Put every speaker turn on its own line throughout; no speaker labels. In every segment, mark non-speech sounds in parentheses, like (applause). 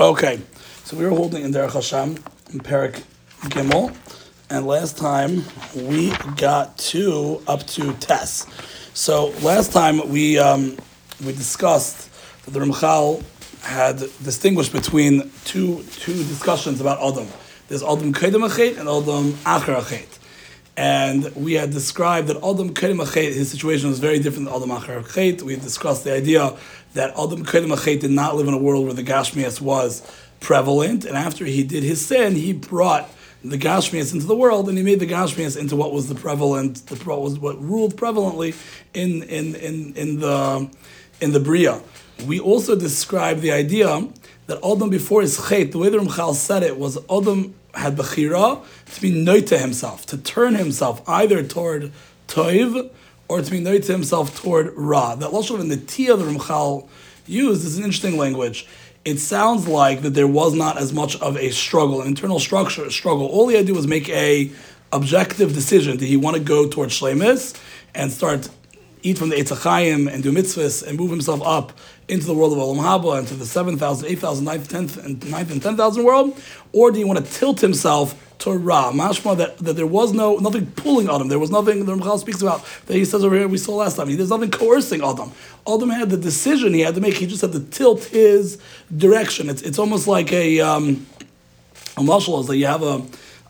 Okay, so we were holding in Derech Hashem in Perik Gimel, and last time we got to up to Tess. So last time we um, we discussed that the Ramchal had distinguished between two two discussions about Adam. There's Adam Kedem and Adam Acher Achet. And we had described that Adam Achet, his situation was very different than Adam Achet. We had discussed the idea that Adam Achet did not live in a world where the Gashmias was prevalent, and after he did his sin, he brought the Gashmias into the world, and he made the Gashmias into what was the prevalent, the what was what ruled prevalently in in in in the in the Bria. We also described the idea that Adam before his chait, the way the Ramchal said it was Adam had bechira to be noit to himself, to turn himself either toward toiv or to be noit to himself toward ra. That lashon in the tia the Ramchal used is an interesting language. It sounds like that there was not as much of a struggle, an internal structure struggle. All he had to do was make a objective decision. Did he want to go towards shlemis and start eat from the Eitzachayim and do mitzvahs and move himself up into the world of Olam Haba, into the 7,000, 8,000, 9th, 10th, and 9th and 10,000 world? Or do you want to tilt himself to Ra? Mashma, that, that there was no nothing pulling him. There was nothing, the Ramchal speaks about, that he says over here, we saw last time, there's nothing coercing Adam. Adam had the decision he had to make, he just had to tilt his direction. It's, it's almost like a, um, a muscle is that you have a,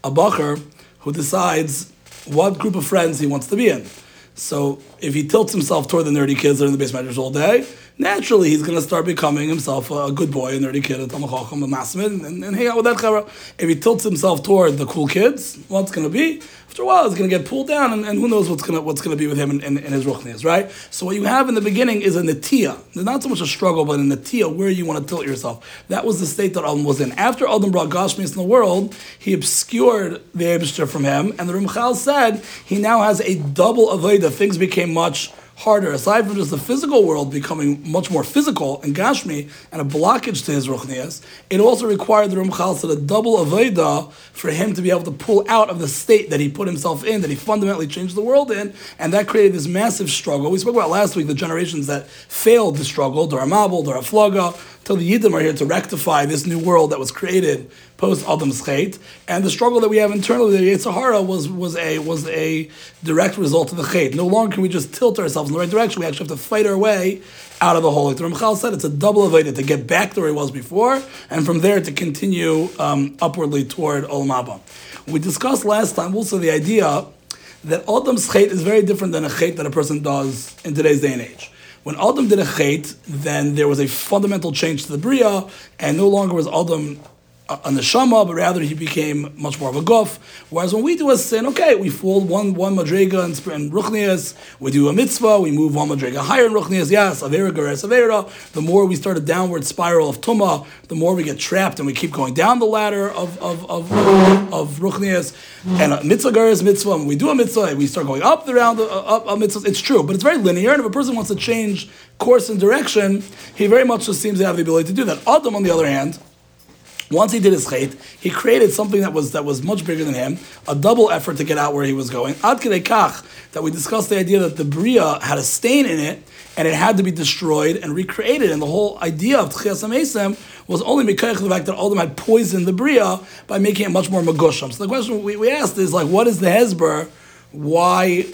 a bacher who decides what group of friends he wants to be in. So if he tilts himself toward the nerdy kids that are in the base measures all day, naturally he's going to start becoming himself a good boy, a nerdy kid, a tamachacham, a masmid, and, and hang out with that chara. If he tilts himself toward the cool kids, what's going to be? After a while, he's going to get pulled down, and, and who knows what's going to what's going to be with him and, in, in his ruchnias, right? So what you have in the beginning is a. There's not so much a struggle, but a natia where you want to tilt yourself. That was the state that Adam was in. After Adam brought Gashmis in the world, he obscured the Abishter from him, and the Ramchal said he now has a double avodah. Things became much harder, aside from just the physical world becoming much more physical and gashmi and a blockage to his ruchnias, it also required the Ramchal to double avodah for him to be able to pull out of the state that he put himself in, that he fundamentally changed the world in, and that created this massive struggle. We spoke about last week the generations that failed the struggle, Dora Mabel, Dora Flaga, till the Yiddim are here to rectify this new world that was created post Adam's Chait, and the struggle that we have internally, the Yitzhahara, was was a was a direct result of the Chait. No longer can we just tilt ourselves in the right direction. We actually have to fight our way out of the hole. Like the Ramchal said, it's a double avodah to get back to where it was before, and from there to continue um, upwardly toward Olam Haba. We discussed last time also the idea that Adam's Chait is very different than a Chait that a person does in today's day and age. When Adam did a chait, then there was a fundamental change to the bria, and no longer was Adam a neshama, but rather he became much more of a guf. Whereas when we do a sin, okay, we fall one one madrega in, ruchnias, we do a mitzvah, we move one madrega higher in ruchnias. Yes, avera gares avera. The more we start a downward spiral of tuma, the more we get trapped, and we keep going down the ladder of of of, of, of ruchnias. And a mitzvah gares mitzvah. When we do a mitzvah, we start going up the round uh, up a mitzvah. It's true, but it's very linear. And if a person wants to change course and direction, he very much just seems to have the ability to do that. Adam, on the other hand once he did his chait, he created something that was that was much bigger than him, a double effort to get out where he was going. Ad kach that we discussed the idea that the bria had a stain in it and it had to be destroyed and recreated. And the whole idea of tchias amesem was only of the fact that Adam had poisoned the bria by making it much more magusham. So the question we, we asked is like, what is the hezber? Why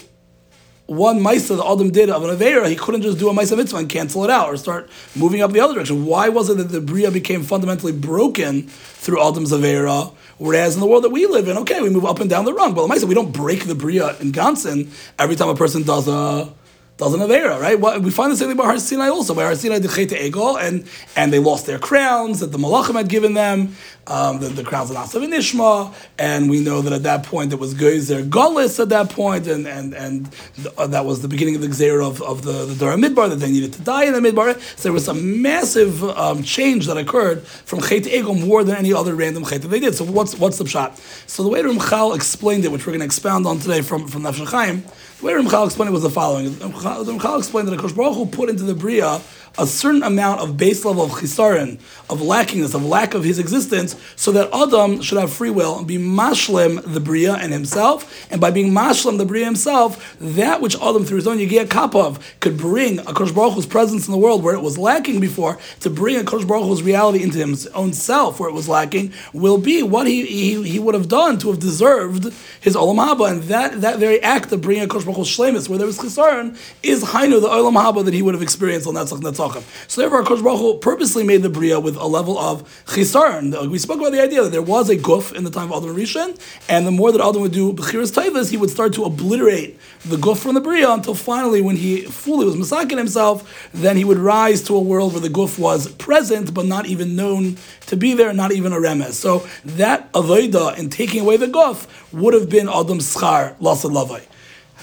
one Maisa the Adam did of an Avera, he couldn't just do a Maisa mitzvah and cancel it out or start moving up the other direction. Why was it that the Bria became fundamentally broken through Adam's Avera? Whereas in the world that we live in, okay, we move up and down the rung. But the Maisa, we don't break the Bria in Gansen every time a person does a doesn't have era, right? Well, we find the same thing about Har Sinai also. By Har Sinai, the Chet Egel, and and they lost their crowns that the Malachim had given them, um, the, the crowns of Asav and Ishma, and we know that at that point it was Gezer Golis at that point, and and and uh, that was the beginning of the Xer of, of the, the Dora Midbar, that they needed to die in the Midbar. So there was a massive um, change that occurred from Chet Egel more than any other random Chet that they did. So what's what's the shot? So the way Ramchal explained it, which we're going to expound on today from, from Nefesh Chaim, the way Ramchal explained it was the following. Ramchal explained that Akash Baruch Hu put into the Bria a certain amount of base level of chisaron, of lackingness, of lack of his existence, so that Adam should have free will and be mashlim the bria and himself, and by being mashlim the bria himself, that which Adam through his own yigiyah kapov could bring a Baruch Hu's presence in the world where it was lacking before, to bring a Baruch Hu's reality into his own self where it was lacking, will be what he, he, he would have done to have deserved his Olam Haba, and that, that very act of bringing a Baruch Hu's where there was chisaron, is Hainu, the Olam Haba that he would have experienced on Netzach Netzachim. So therefore, Kosh Baruch purposely made the Bria with a level of chisaron. Uh, we spoke about the idea that there was a guf in the time of Adam Rishon, and the more that Adam would do Bechiras Taivas, he would start to obliterate the guf from the Bria until finally, when he fully was masakin himself, then he would rise to a world where the guf was present, but not even known to be there, not even a remes. So that avoida in taking away the guf would have been Adam schar lasad lavai.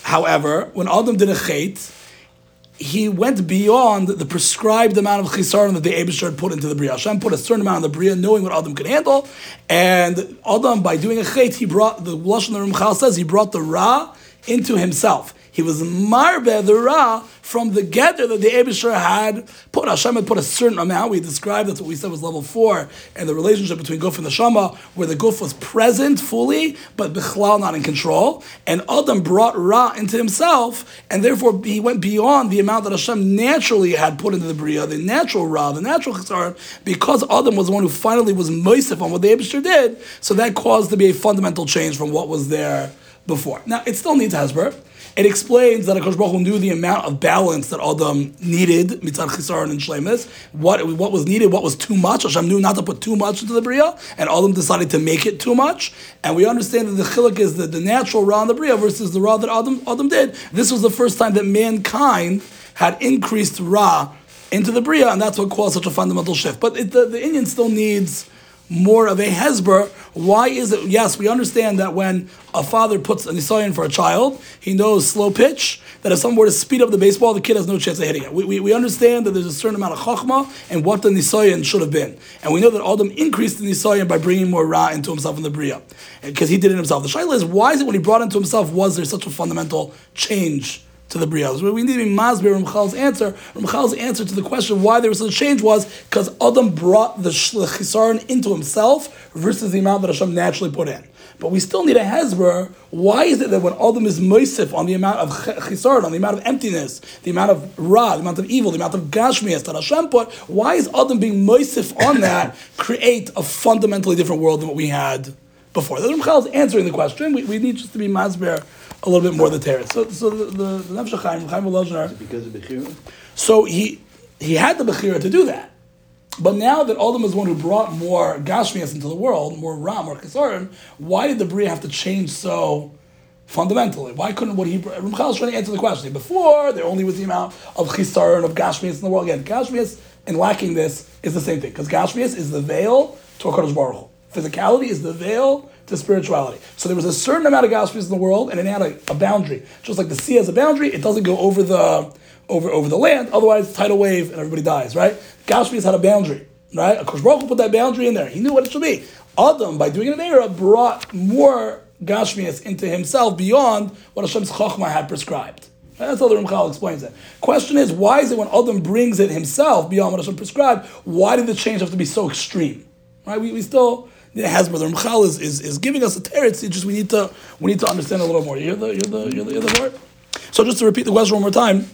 However, when Adam did a chait, he went beyond the prescribed amount of chisaron that the Abishar had put into the Bria. Hashem put a certain amount in the Bria, knowing what Adam could handle, and Adam, by doing a chait, he brought, the Lashon Ramchal says, he brought the Ra into himself. He was marbe the ra from the gather that the Abishar had put. Hashem had put a certain amount. We described that's what we said was level four, and the relationship between Guf and the Shama, where the Guf was present fully, but Bichlal not in control. And Adam brought ra into himself, and therefore he went beyond the amount that Hashem naturally had put into the Bria, the natural ra, the natural Chesar, because Adam was the one who finally was moisif on what the Abishar did. So that caused to be a fundamental change from what was there before. Now, it still needs Hezbollah. It explains that Akash Baruch Hu knew the amount of balance that Adam needed, mitzad chisaron and shlemis, what, what was needed, what was too much. Hashem knew not to put too much into the Bria, and Adam decided to make it too much. And we understand that the chilik is the, the natural Ra in the Bria versus the Ra that Adam, Adam did. This was the first time that mankind had increased Ra into the Bria, and that's what caused such a fundamental shift. But it, the, the inyan still needs more of a hesber. Why is it? Yes, we understand that when a father puts a nisayon for a child, he knows slow pitch. That if someone were to speed up the baseball, the kid has no chance of hitting it. We, we, we understand that there's a certain amount of chachma and what the nisayon should have been, and we know that Adam increased the nisayon by bringing more ra into himself in the bria, because he did it himself. The shaila is why is it when he brought into himself was there such a fundamental change? To the Brios. We need to be masbir Ramchal's answer. Ramchal's answer to the question why there was such a change was because Adam brought the chisaron into himself versus the amount that Hashem naturally put in. But we still need a hezber. Why is it that when Adam is moisif on the amount of chisaron, on the amount of emptiness, the amount of ra, the amount of evil, the amount of gashmias that Hashem put, why is Adam being moisif on that (laughs) create a fundamentally different world than what we had before? Ramchal is answering the question. We, we need just to be masber a little bit more the teretz. So, so the the, the Nefesh Chaim, Chaim Volozhner,
because of Bechira?
So he he had the Bechira to do that. But now that Adam is one who brought more Gashmias into the world, more Ram, more Kesarim, why did the Bria have to change so fundamentally? Why couldn't what he Ramchal is trying to answer the question. Before there only was the amount of Chisaron of Gashmias in the world. Again, Gashmias and lacking this is the same thing because Gashmias is the veil to Hakadosh Baruch Hu. Physicality is the veil to spirituality. So there was a certain amount of Gashmias in the world, and it had a, a, boundary. Just like the sea has a boundary, it doesn't go over the over over the land. Otherwise, tidal wave and everybody dies. Right? Gashmias had a boundary. Right? Akash Baruch put that boundary in there. He knew what it should be. Adam, by doing it in era, brought more Gashmias into himself beyond what Hashem's Chachma had prescribed. That's how the Ramchal explains it. Question is, why is it when Adam brings it himself beyond what Hashem prescribed, why did the change have to be so extreme? Right? We, we still has brother Ramchal is, is, is giving us a teretz. It's just we need to we need to understand a little more. You hear the you hear the you hear the, word. So just to repeat the question one more time,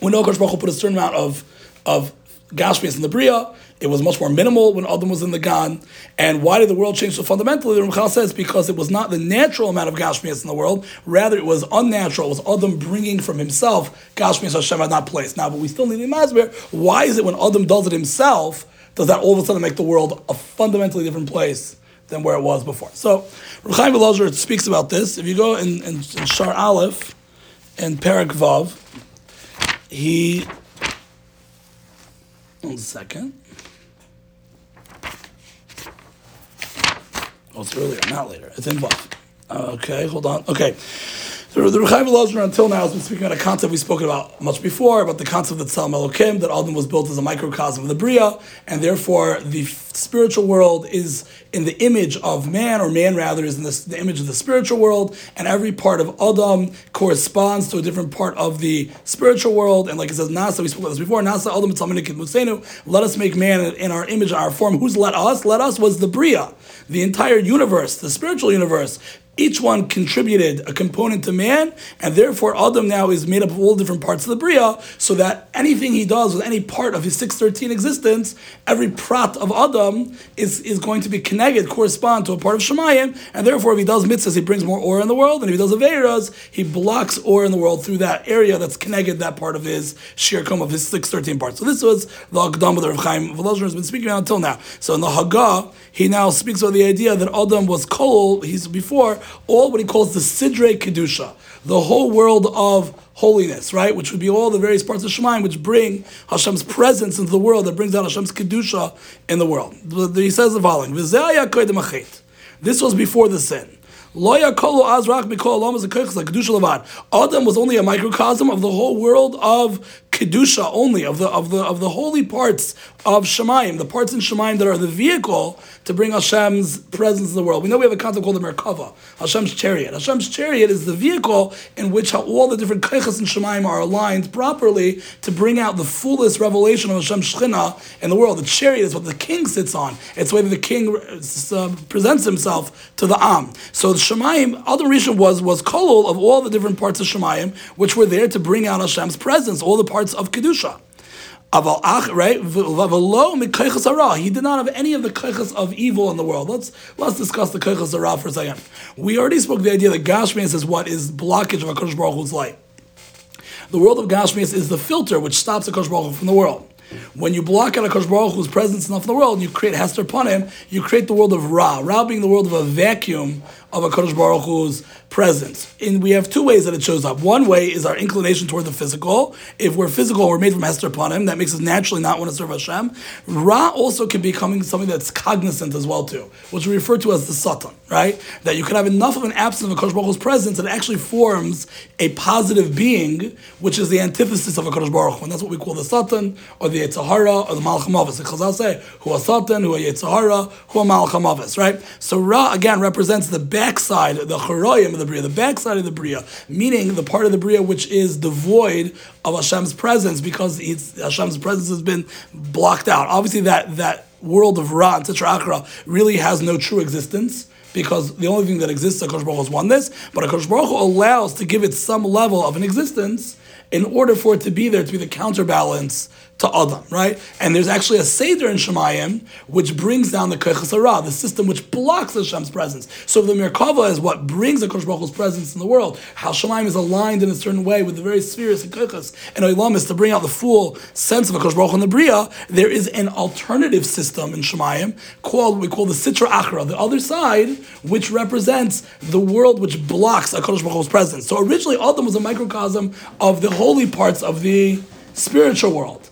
we know Kosh put a certain amount of of Gashmias in the Bria. It was much more minimal when Adam was in the Gan. And why did the world change so fundamentally? The Ramchal says because it was not the natural amount of Gashmias in the world, rather it was unnatural. It was Adam bringing from himself Gashmias Hashem had not placed. Now, but we still need a Masber. Why is it when Adam does it himself? Does that all of a sudden make the world a fundamentally different place than where it was before? So, Chaim Velazar speaks about this. If you go in, in, in Shar Aleph and Perak Vav, he. One second. Oh, it's earlier, not later. It's in Vav. Okay, hold on. Okay. The, the Rechaim Elazar until now has been speaking about a concept we've spoken about much before, about the concept that Tzelem Elokim, that Adam was built as a microcosm of the Bria, and therefore the spiritual world is in the image of man, or man rather is in the, the image of the spiritual world, and every part of Adam corresponds to a different part of the spiritual world. And like it says, Nasa, we spoke about this before, Nasa Adam Musenu, let us make man in our image, our form. Who's let us? Let us was the Bria, the entire universe, the spiritual universe each one contributed a component to man, and therefore Adam now is made up of all different parts of the Bria, so that anything he does with any part of his 613 existence, every prat of Adam is, is going to be connected, correspond to a part of Shemayim, and therefore if he does mitzvahs, he brings more ore in the world, and if he does Aveiras, he blocks ore in the world through that area that's connected that part of his shirkum of his 613 parts. So this was the Agdam that Rav Chaim Volozhin has been speaking about until now. So in the Haggah, he now speaks about the idea that Adam was kol, he's before, all what he calls the Sidre Kedusha, the whole world of holiness, right? Which would be all the various parts of Shemaim which bring Hashem's presence into the world, that brings out Hashem's Kedusha in the world. He says the following, This was before the sin. Adam was only a microcosm of the whole world of kedusha only of the of the of the holy parts of Shemaim, the parts in Shemaim that are the vehicle to bring Hashem's presence in the world. We know we have a concept called the Merkava, Hashem's chariot. Hashem's chariot is the vehicle in which all the different kaichas in Shemaim are aligned properly to bring out the fullest revelation of Hashem's Shechina in the world. The chariot is what the king sits on. It's the way that the king uh, presents himself to the Am. So the Shemaim, Adam Rishon was was kolol of all the different parts of Shemaim, which were there to bring out Hashem's presence, all the parts of kedusha. Aval ach, right? He did not have any of the kaichas of evil in the world. Let's let's discuss the kaichas hara for a second. We already spoke the idea that Gashmias is what is blockage of Hakadosh Baruch Hu's light. The world of Gashmias is the filter which stops Hakadosh Baruch Hu from the world. When you block out Hakadosh Baruch Hu's presence enough in the world, and you create Hester upon him, you create the world of Ra. Ra being the world of a vacuum of a Kadosh Baruch Hu's presence. And we have two ways that it shows up. One way is our inclination toward the physical. If we're physical, we're made from Hester upon him. That makes us naturally not want to serve Hashem. Ra also can be coming something that's cognizant as well too, which we refer to as the Satan, right? That you can have enough of an absence of a Kadosh Baruch Hu's presence that it actually forms a positive being, which is the antithesis of a Kadosh Baruch Hu. And that's what we call the Satan or the Yetzahara or the Malacham The Chazal say, who a Satan, who a Yetzahara, who a Malacham right? So Ra again represents the backside, the choroyim of the bria, the backside of the bria, meaning the part of the bria which is devoid of Hashem's presence because Hashem's presence has been blocked out. Obviously, that that world of Ra and Akra really has no true existence because the only thing that exists, Akash Baruch is oneness, but Akash Baruch allows to give it some level of an existence in order for it to be there to be the counterbalance to Adam, right? And there's actually a Seder in Shemayim which brings down the Keichas the system which blocks Hashem's presence. So the Merkava is what brings the Baruch presence in the world. How Shemayim is aligned in a certain way with the very spheres and Keichas and Olam is to bring out the full sense of a Kosh Baruch in the Bria. There is an alternative system in Shemayim called what we call the Sitra Achra, the other side, which represents the world which blocks a Baruch presence. So originally Adam was a microcosm of the holy parts of the spiritual world.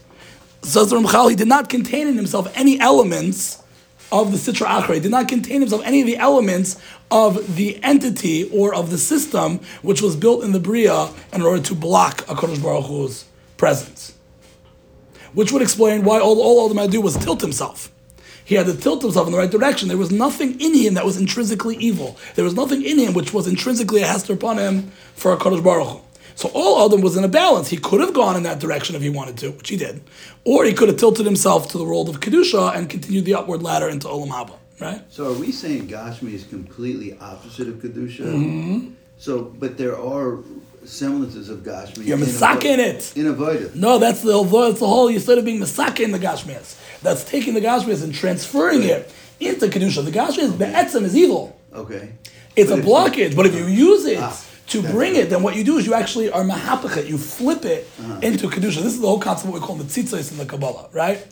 Says Ramchal, he did not contain in himself any elements of the Sitra Achra. He did not contain himself any of the elements of the entity or of the system which was built in the Bria in order to block a Kodesh Baruch Hu's presence. Which would explain why all, all Adam had to do was tilt himself. He had to tilt himself in the right direction. There was nothing in him that was intrinsically evil. There was nothing in him which was intrinsically a hester upon him for a Kodesh Baruch Hu. So all Adam was in a balance. He could have gone in that direction if he wanted to, which he did, or he could have tilted himself to the world of kedusha and continued the upward ladder into olam haba. Right.
So are we saying Gashmi is completely opposite of kedusha? Mm-hmm. So, but there are semblances of Gashmi.
You're misaka it.
In.
No, that's the that's the whole. Instead of being misaka in the Gashmias, that's taking the Gashmias and transferring right. it into kedusha. The Gashmias, the etzem is evil.
Okay.
It's but a blockage, but if you use it. Ah to bring it, then what you do is you actually are mahapachet, you flip it uh-huh. into kedusha. This is the whole concept of what we call the tzitzis in the Kabbalah, right?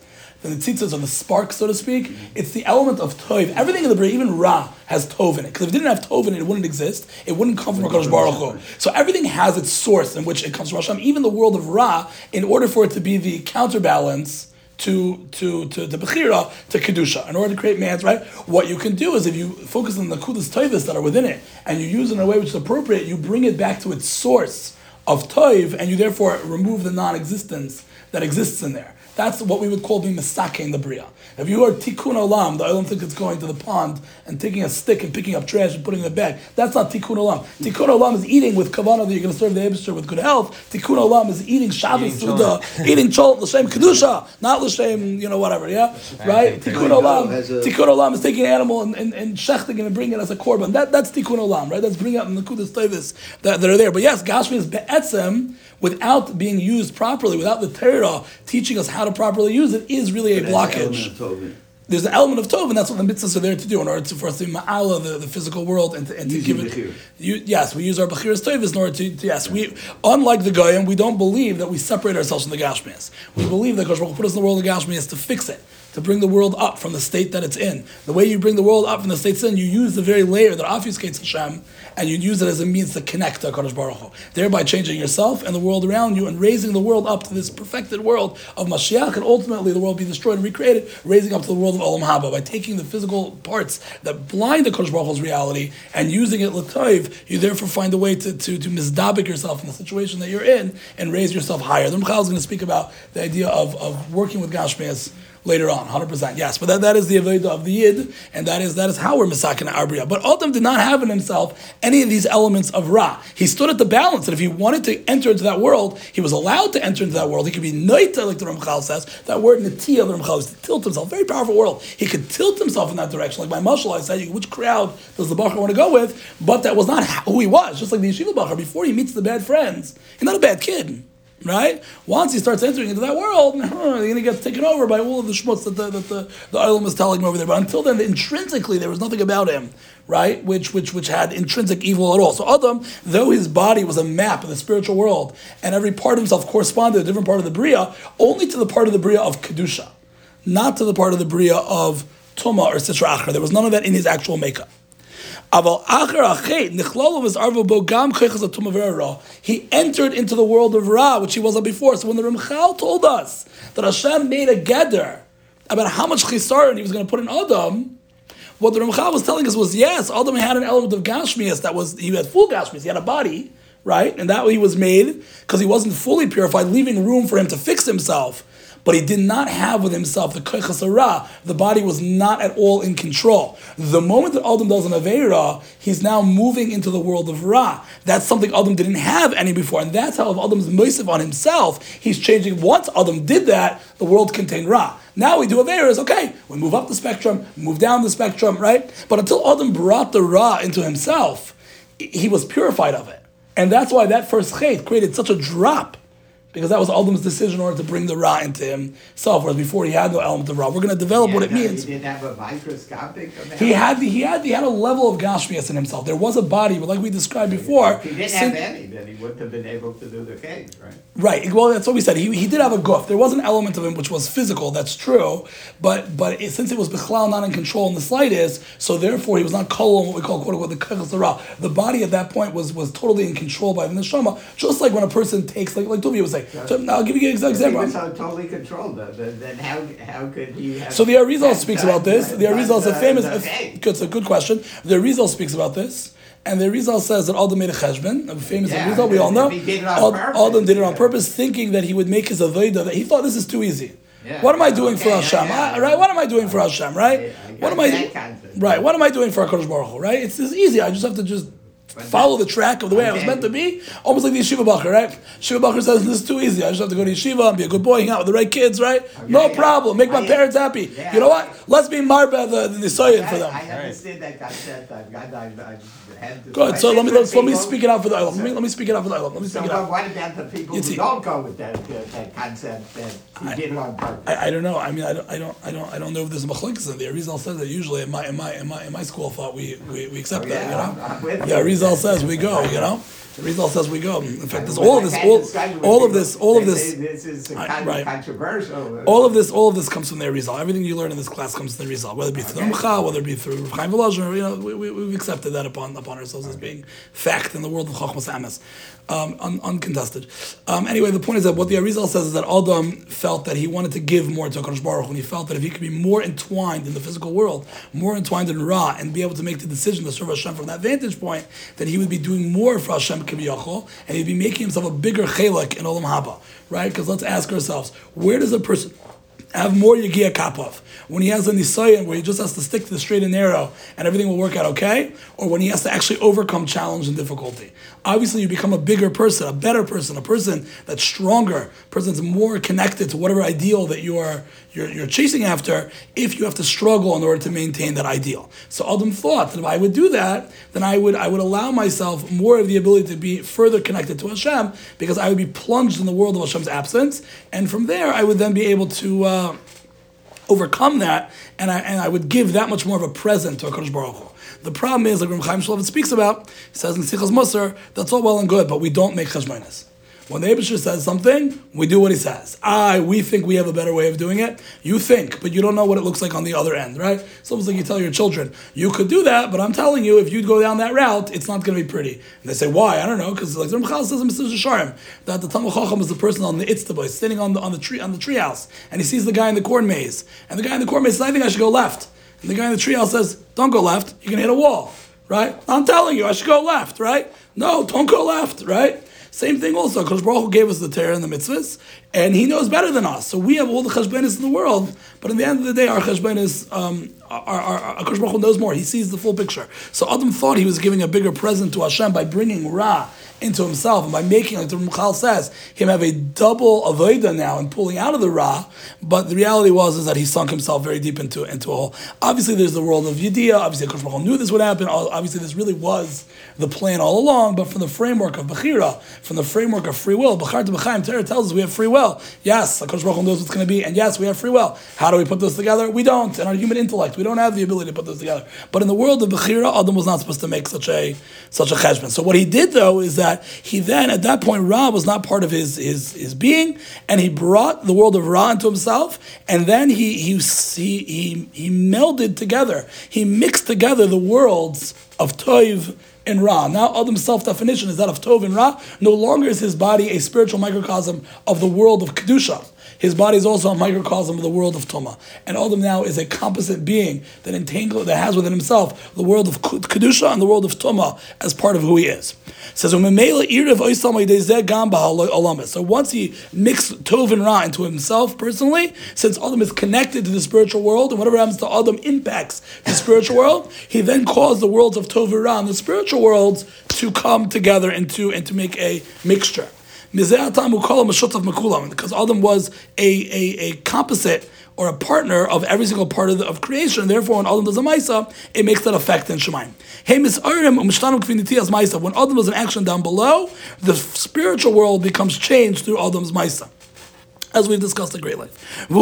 The tzitzis are the spark, so to speak. Mm-hmm. It's the element of tov. Everything in the Bria, even Ra, has tov in it. Because if it didn't have tov in it, it wouldn't exist. It wouldn't come from Hakadosh Baruch Hu. So everything has its source in which it comes from Hashem. Even the world of Ra, in order for it to be the counterbalance to to to the bechira to kedusha in order to create man's right. What you can do is if you focus on the kudas toivas that are within it and you use it in a way which is appropriate, you bring it back to its source of toiv, and you therefore remove the non-existence that exists in there. That's what we would call being misake in the bria. If you are tikkun olam, the olam think it's going to the pond and taking a stick and picking up trash and putting it in a bag. That's not tikkun olam. Tikkun olam is eating with kavanah that you're going to serve the Abishter with good health. Tikkun olam is eating Shabbos
Eating
the (laughs) eating chol l'shem kedusha, not l'shem you know whatever. Yeah, right. Tikkun olam.
A-
Tikkun olam is taking an animal and, and, and shechting it and bringing it as a korban. That that's tikkun olam, right? That's bringing out the nekudas tovis that, that are there. But yes, gashmi is be'etzem without being used properly, without the Torah teaching us how to properly use it, is really a
That's
blockage there's an element of tov, and that's what the mitzvahs are there to do in order to, for us to ma'ala the, the physical world and to, and to give it. You, yes, we use our bechiras tovas in order to, to- yes, we unlike the goyim, we don't believe that we separate ourselves from the gashmias. We believe that Kosh put us in the world of gashmias to fix it. To bring the world up from the state that it's in. The way you bring the world up from the state it's in, you use the very layer that obfuscates Hashem, and you use it as a means to connect to Kodesh Baruch Hu, thereby changing yourself and the world around you, and raising the world up to this perfected world of Mashiach, and ultimately the world be destroyed and recreated, raising up to the world of Olam Haba by taking the physical parts that blind the Kodesh Baruch Hu's reality and using it l'toiv. You therefore find a way to to to mizdabik yourself in the situation that you're in and raise yourself higher. The Ramchal is going to speak about the idea of of working with Gashmias later on, 100%. Yes, but that, that is the Aveda of the Yid, and that is that is how we're Misakin Arbriya. But Adam did not have in himself any of these elements of Ra. He stood at the balance that if he wanted to enter into that world, he was allowed to enter into that world. He could be Noita, like the Ramchal says. That word Natiya, the Ramchal is to tilt himself. Very powerful world. He could tilt himself in that direction. Like my Mashal, I said, which crowd does the Bachar want to go with? But that was not who he was. Just like the Yeshiva Bachar, before he meets the bad friends, he's not a bad kid right? Once he starts entering into that world, huh, he gets taken over by all of the schmutz that the that the, the Olam is telling him over there. But until then, intrinsically, there was nothing about him, right? Which which which had intrinsic evil at all. So Adam, though his body was a map of the spiritual world, and every part of himself corresponded to a different part of the bria, only to the part of the bria of kedusha, not to the part of the bria of tuma or sitra achra. There was none of that in his actual makeup. He entered into the world of Ra, which he wasn't before. So when the Ramchal told us that Hashem made a gather about how much chisaron he was going to put in Adam, what the Ramchal was telling us was yes, Adam had an element of gashmias that was he had full gashmias. He had a body, right, and that way he was made because he wasn't fully purified, leaving room for him to fix himself. But he did not have with himself the koichas ra. The body was not at all in control. The moment that Adam does an aveira, he's now moving into the world of ra. That's something Adam didn't have any before, and that's how Adam's moisiv on himself, he's changing. Once Adam did that, the world contained ra. Now we do aveiras. Okay, we move up the spectrum, move down the spectrum, right? But until Adam brought the ra into himself, he was purified of it, and that's why that first chait created such a drop because that was Adam's decision in order to bring the Ra into himself, whereas before he had no element of Ra. We're going to develop what it
Yeah,
means.
He didn't have a microscopic amount.
He had the, he had he had a level of Gashmias in himself. There was a body, but like we described before,
If he didn't
sin-
have any, then he wouldn't have been able to do the cave, right?
Right. Well, that's what we said. He, he did have a goof. There was an element of him which was physical. That's true. But but it, since it was Bechlal not in control in the slightest, so therefore he was not kolon, what we call quote unquote the kachas ra. The body at that point was was totally in control by the neshama. Just like when a person takes like like Tuvi would So, now I'll give you an
If he
example.
was so totally controlled, then- then how, how could he have...
So the Arizal speaks
done-
about this. The Arizal is a
uh,
famous.
the
It's, a good question. The Arizal speaks about this. And the Arizal says that Adam made a cheshbon, a famous
Yeah,
Arizal, we all know.
he did it on purpose,
Adam did it on purpose, thinking that he would make his avodah. That he thought this is too easy.
Yeah,
what am I doing for
okay,
Hashem?
yeah.
I- right? What am I doing for Hashem? Right? What am I? Right? What am I doing for Hakadosh Baruch Hu? Right? It's, it's easy. I just have to just.
But
Follow the track of the way I was meant to be, almost like the yeshiva bacher, right? Yeshiva bacher says this is too easy. I just have to go to yeshiva and be a good boy, hang out with the right kids, right? no
yeah.
problem. Make my
I-
parents happy.
Yeah.
You know what? Let's be marba the the nisayin for them.
I understand that concept. I've got, I've, I've had to.
Good. So let me let's, let me speak it out for the island. Let me let me speak it out for the island. Let me
So
speak it
but
out.
what about the people
You
who don't go with that, uh, that concept that he did it on purpose?
I, I don't know. I mean, I don't, I don't, I don't, I don't know if there's a machlekes in there. Rizal says that usually in my, in my, in my, in my school thought we, we, we accept
Oh,
that.
yeah,
You
I'm-
know.
I'm with
yeah,
you.
Rizal says we go. You know. Rizal says we go. In fact, this all of this, all, all of this, all of this.
This is
right.
controversial.
All of this, all of this comes from the Arizal. Everything you learn in this class comes from the Arizal, whether it be through the Ramchal, whether it be through Chaim Volozhin, you know, we, we, we've accepted that upon upon ourselves as being fact in the world of Chachmas Ames, um, un, uncontested. Um, anyway, the point is that what the Arizal says is that Adam felt that he wanted to give more to Hakadosh Baruch, and he felt that if he could be more entwined in the physical world, more entwined in Ra, and be able to make the decision to serve Hashem from that vantage point, that he would be doing more for Hashem Kiviyachol, and he'd be making himself a bigger chelak in Olam Haba, right? Because let's ask ourselves, where does a person have more Yagia Kapov? When he has a Nisayan where he just has to stick to the straight and narrow and everything will work out okay, or when he has to actually overcome challenge and difficulty. Obviously, you become a bigger person, a better person, a person that's stronger, a person that's more connected to whatever ideal that you are you're, you're chasing after if you have to struggle in order to maintain that ideal. So Adam thought that if I would do that, then I would I would allow myself more of the ability to be further connected to Hashem because I would be plunged in the world of Hashem's absence, and from there I would then be able to. Uh, overcome that, and I, and I would give that much more of a present to HaKadosh Baruch Hu. The problem is, like Ram Chaim Shlomo speaks about, he says in Sichas Musar, that's all well and good, but we don't make cheshbonis. When the Abishur says something, we do what he says. I, we think we have a better way of doing it. You think, but you don't know what it looks like on the other end, right? It's almost like you tell your children, you could do that, but I'm telling you, if you go down that route, it's not going to be pretty. And they say, why? I don't know, because like Ramchal says in Mr. Sharm, that the Talmud Chacham is the person on the Itztaboy, sitting on the on the tree on the treehouse, and he sees the guy in the corn maze, and the guy in the corn maze says, I think I should go left. And the guy in the treehouse says, don't go left, going to hit a wall, right? I'm telling you, I should go left, right? No, don't go left, right? Same thing also. because Baruch gave us the Torah and the mitzvahs, and He knows better than us. So we have all the cheshbonis in the world, but in the end of the day, our cheshbonis, um, our Baruch Hu knows more. He sees the full picture. So Adam thought he was giving a bigger present to Hashem by bringing Ra into himself and by making, like the Ramchal says, him have a double avodah now and pulling out of the Ra. But the reality was is that he sunk himself very deep into into a hole. Obviously, there's the world of Yediyah. Obviously, Kosh Baruch Hu knew this would happen. Obviously, this really was the plan all along. But from the framework of Bechira, from the framework of free will, Bechar to Bechaim, Torah tells us we have free will. Yes, Kosh Baruch Hu knows what's going to be, and yes, we have free will. How do we put those together? We don't. In our human intellect, we don't have the ability to put those together. But in the world of Bechira, Adam was not supposed to make such a such a cheshbon. So what he did though is that he then at that point Ra was not part of his, his his being, and he brought the world of Ra into himself, and then he he he he, he melded together, he mixed together the worlds of Toiv and Ra. Now Adam's self-definition is that of Tov and Ra. No longer is his body a spiritual microcosm of the world of Kedusha. His body is also a microcosm of the world of Tuma. And Adam now is a composite being that entangled, that has within himself the world of Kedusha and the world of Tuma as part of who he is. It says, so once he mixed Tov and Ra into himself personally, since Adam is connected to the spiritual world, and whatever happens to Adam impacts the spiritual world, he then caused the worlds of Tov and Ra and the spiritual worlds to come together and to, and to make a mixture. Because Adam was a, a, a composite or a partner of every single part of, the, of creation. Therefore, when Adam does a Maisa, it makes that effect in Shemaim. Um, when Adam does an action down below, the spiritual world becomes changed through Adam's Maisa. As we've discussed at great length. That's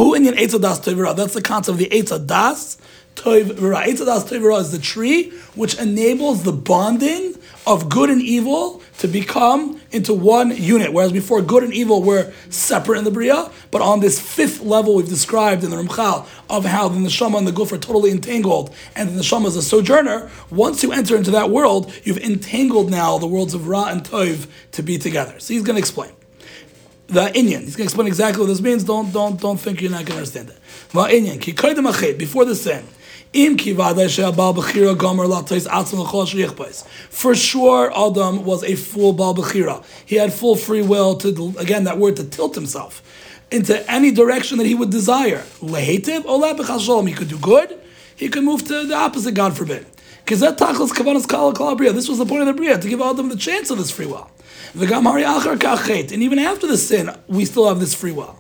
the concept of the Eitz Das. Toiv Eitz Das Toiv is the tree which enables the bonding of good and evil to become into one unit. Whereas before, good and evil were separate in the Bria, but on this fifth level we've described in the Ramchal of how the Neshama and the Guf are totally entangled, and the Neshama is a sojourner, once you enter into that world, you've entangled now the worlds of Ra and Toiv to be together. So he's going to explain. The Inyan, he's going to explain exactly what this means. Don't don't don't think you're not going to understand it. Inyan, before the sin. For sure, Adam was a full Baal. He had full free will to, again, that word, to tilt himself into any direction that he would desire. He could do good, he could move to the opposite, God forbid. This was the point of the Bria, to give Adam the chance of this free will. And even after the sin, we still have this free will.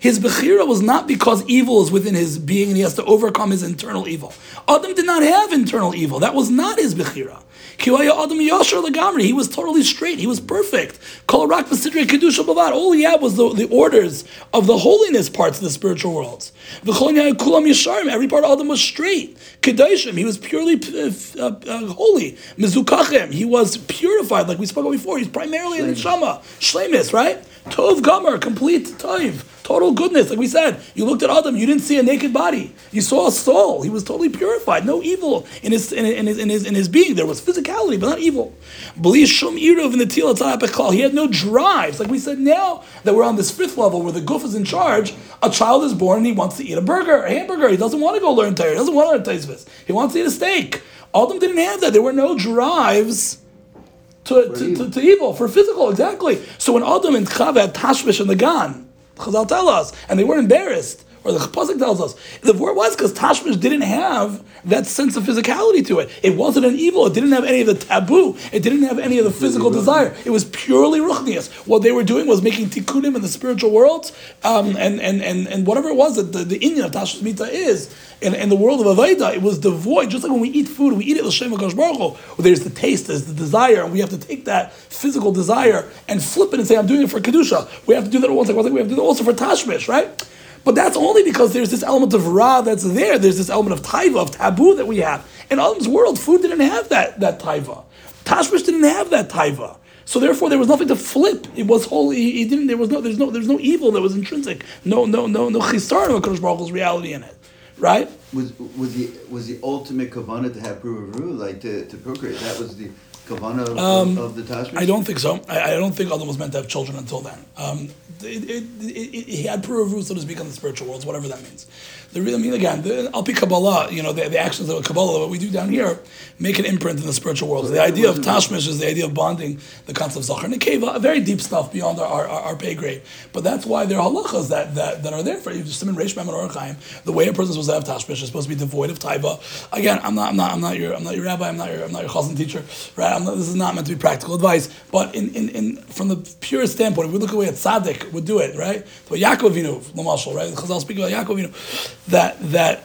His Bechira was not because evil is within his being and he has to overcome his internal evil. Adam did not have internal evil. That was not his Bechira. He was totally straight. He was perfect. All he had was the, the orders of the holiness parts of the spiritual worlds. Vikhony'i Kulam Yesharim, every part of Adam was straight. He was purely uh, uh, holy. He was purified, like we spoke about before. He's primarily an neshama. Shlemis, right? Tov Gomer, complete Tov total goodness. Like we said, you looked at Adam, you didn't see a naked body. You saw a soul. He was totally purified. No evil in his in, in his in his in his being. There was physicality, but not evil. Shum iruv in the He had no drives. Like we said, now that we're on this fifth level where the goof is in charge, a child is born and he wants to eat a burger, a hamburger. He doesn't want to go learn Torah. He doesn't want to learn Taisvis. He wants to eat a steak. Adam didn't have that. There were no drives to, to,
evil.
to, to evil, for physical, exactly. So when Adam and Chava had Tashmish and the Gan, Chazal tell us, and they were embarrassed, or the Pasuk tells us, the word was because Tashmish didn't have that sense of physicality to it. It wasn't an evil. It didn't have any of the taboo. It didn't have any of the physical desire. It was purely ruchnius. What they were doing was making tikkunim in the spiritual world, um, and, and, and, and whatever it was that the, the inyan of Tashmish Mita is, in, in the world of Avaida, it was devoid. Just like when we eat food, we eat it l'shem HaKadosh Baruch Hu, there's the taste, there's the desire, and we have to take that physical desire and flip it and say, I'm doing it for Kedusha. We have to do that once, like we have to do that also for Tashmish, right? But that's only because there's this element of ra that's there. There's this element of taiva, of taboo that we have. In Adam's world, food didn't have that, that taiva. Tashmish didn't have that taiva. So therefore, there was nothing to flip. It was wholly. He, he didn't. There was no. There's no. There's no evil that was intrinsic. No. No. No. No chisar of Hakadosh Baruch Hu's reality in it. Right.
Was was the was the ultimate kavana to have Pruvaru, like to, to procreate? That was the kavana of, of, of the Tashmish?
I don't think so. I, I don't think Adam was meant to have children until then. Um, it, it, it, he had puravu, so to speak, on the spiritual worlds, whatever that means. The real, I mean, again, the Alpi Kabbalah, you know, the, the actions of Kabbalah, what we do down here, make an imprint in the spiritual world. So the idea of Tashmish is the idea of bonding the concept of Zachar and Nekeva, uh, very deep stuff beyond our, our, our pay grade. But that's why there are halachas that, that, that are there for you. In Reish Mem and Orach Chaim, the way a person is supposed to have Tashmish is supposed to be devoid of Taiva. Again, I'm not, I'm not, I'm not your, I'm not your rabbi, I'm not your, I'm not your chazan teacher, right? Not, this is not meant to be practical advice. But in, in, in from the purest standpoint, if we look away at tzaddik would do it, right? Way Yaakov Avinu, Lamashal, right? The Chazal speak about Yaakov Avinu, that that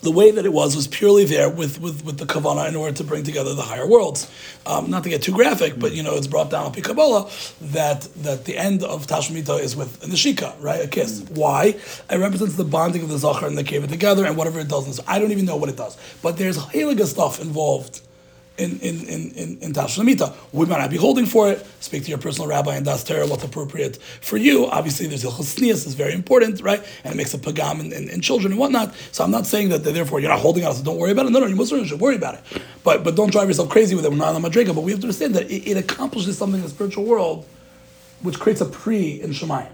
the way that it was was purely there with, with, with the kavana in order to bring together the higher worlds. Um, not to get too graphic, but you know it's brought down on Kabbalah that that the end of Tashmita is with a neshika, right, a kiss. Why? It represents the bonding of the zachar and the keva together, and whatever it does. I don't even know what it does, but there's haliga stuff involved in in in in, in Tashlamita. We might not be holding for it. Speak to your personal rabbi and das Torah what's appropriate for you. Obviously, there's Ilchus is very important, right? And it makes a pagam in, children and whatnot. So I'm not saying that therefore you're not holding out. so don't worry about it. No, no, you Muslims should worry about it. But but don't drive yourself crazy with it. We're not on Madrega, but we have to understand that it, it accomplishes something in the spiritual world, which creates a pre in Shemayim.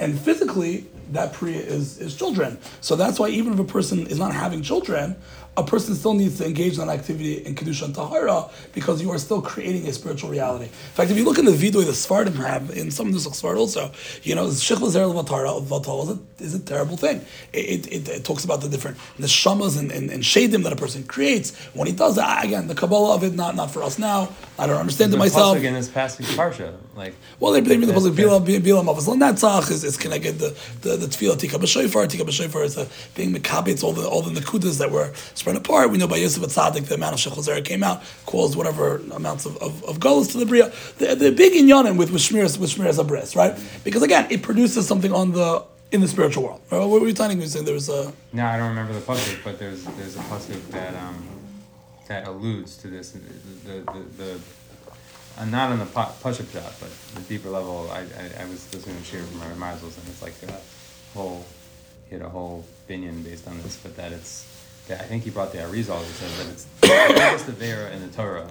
And physically, that pre is, is children. So that's why even if a person is not having children, a person still needs to engage in that activity in Kedusha and Tahara because you are still creating a spiritual reality. In fact, if you look in the Vidoy the Svardim have, in some of the Svard also, you know, Shechla Zer Vatal is a terrible thing. It, it, it, talks about the different neshamas and, and, and shadim that a person creates. When he does that, again, the Kabbalah of it, not, not for us now. I don't understand it myself.
in this passage parsha, like
well, they bring the pasuk Bila Bila Mavas Netzach is, is connected the the, the tefillah Tika B'Shofar Tika B'Shofar is the being mekabitz all the all the nekudas that were spread apart. We know by Yosef Tzaddik the amount of Shechel Zera came out caused whatever amounts of of, of to the bria. The, the big inyanim with with Shmiras with Shmiras Abris, right? Because again, it produces something on the in the spiritual world. Right? What were you telling me? Saying there was a
no, I don't remember the pasuk, but there's there's a pasuk that um that alludes to this. The the, the, the uh, not on the push up shot, but the deeper level. I, I, I was listening to Shir from my Marzels, and it's like a whole, had a whole opinion based on this, but that it's, that I think he brought the Arizal, he says that it's (coughs) just the Vera and the Torah.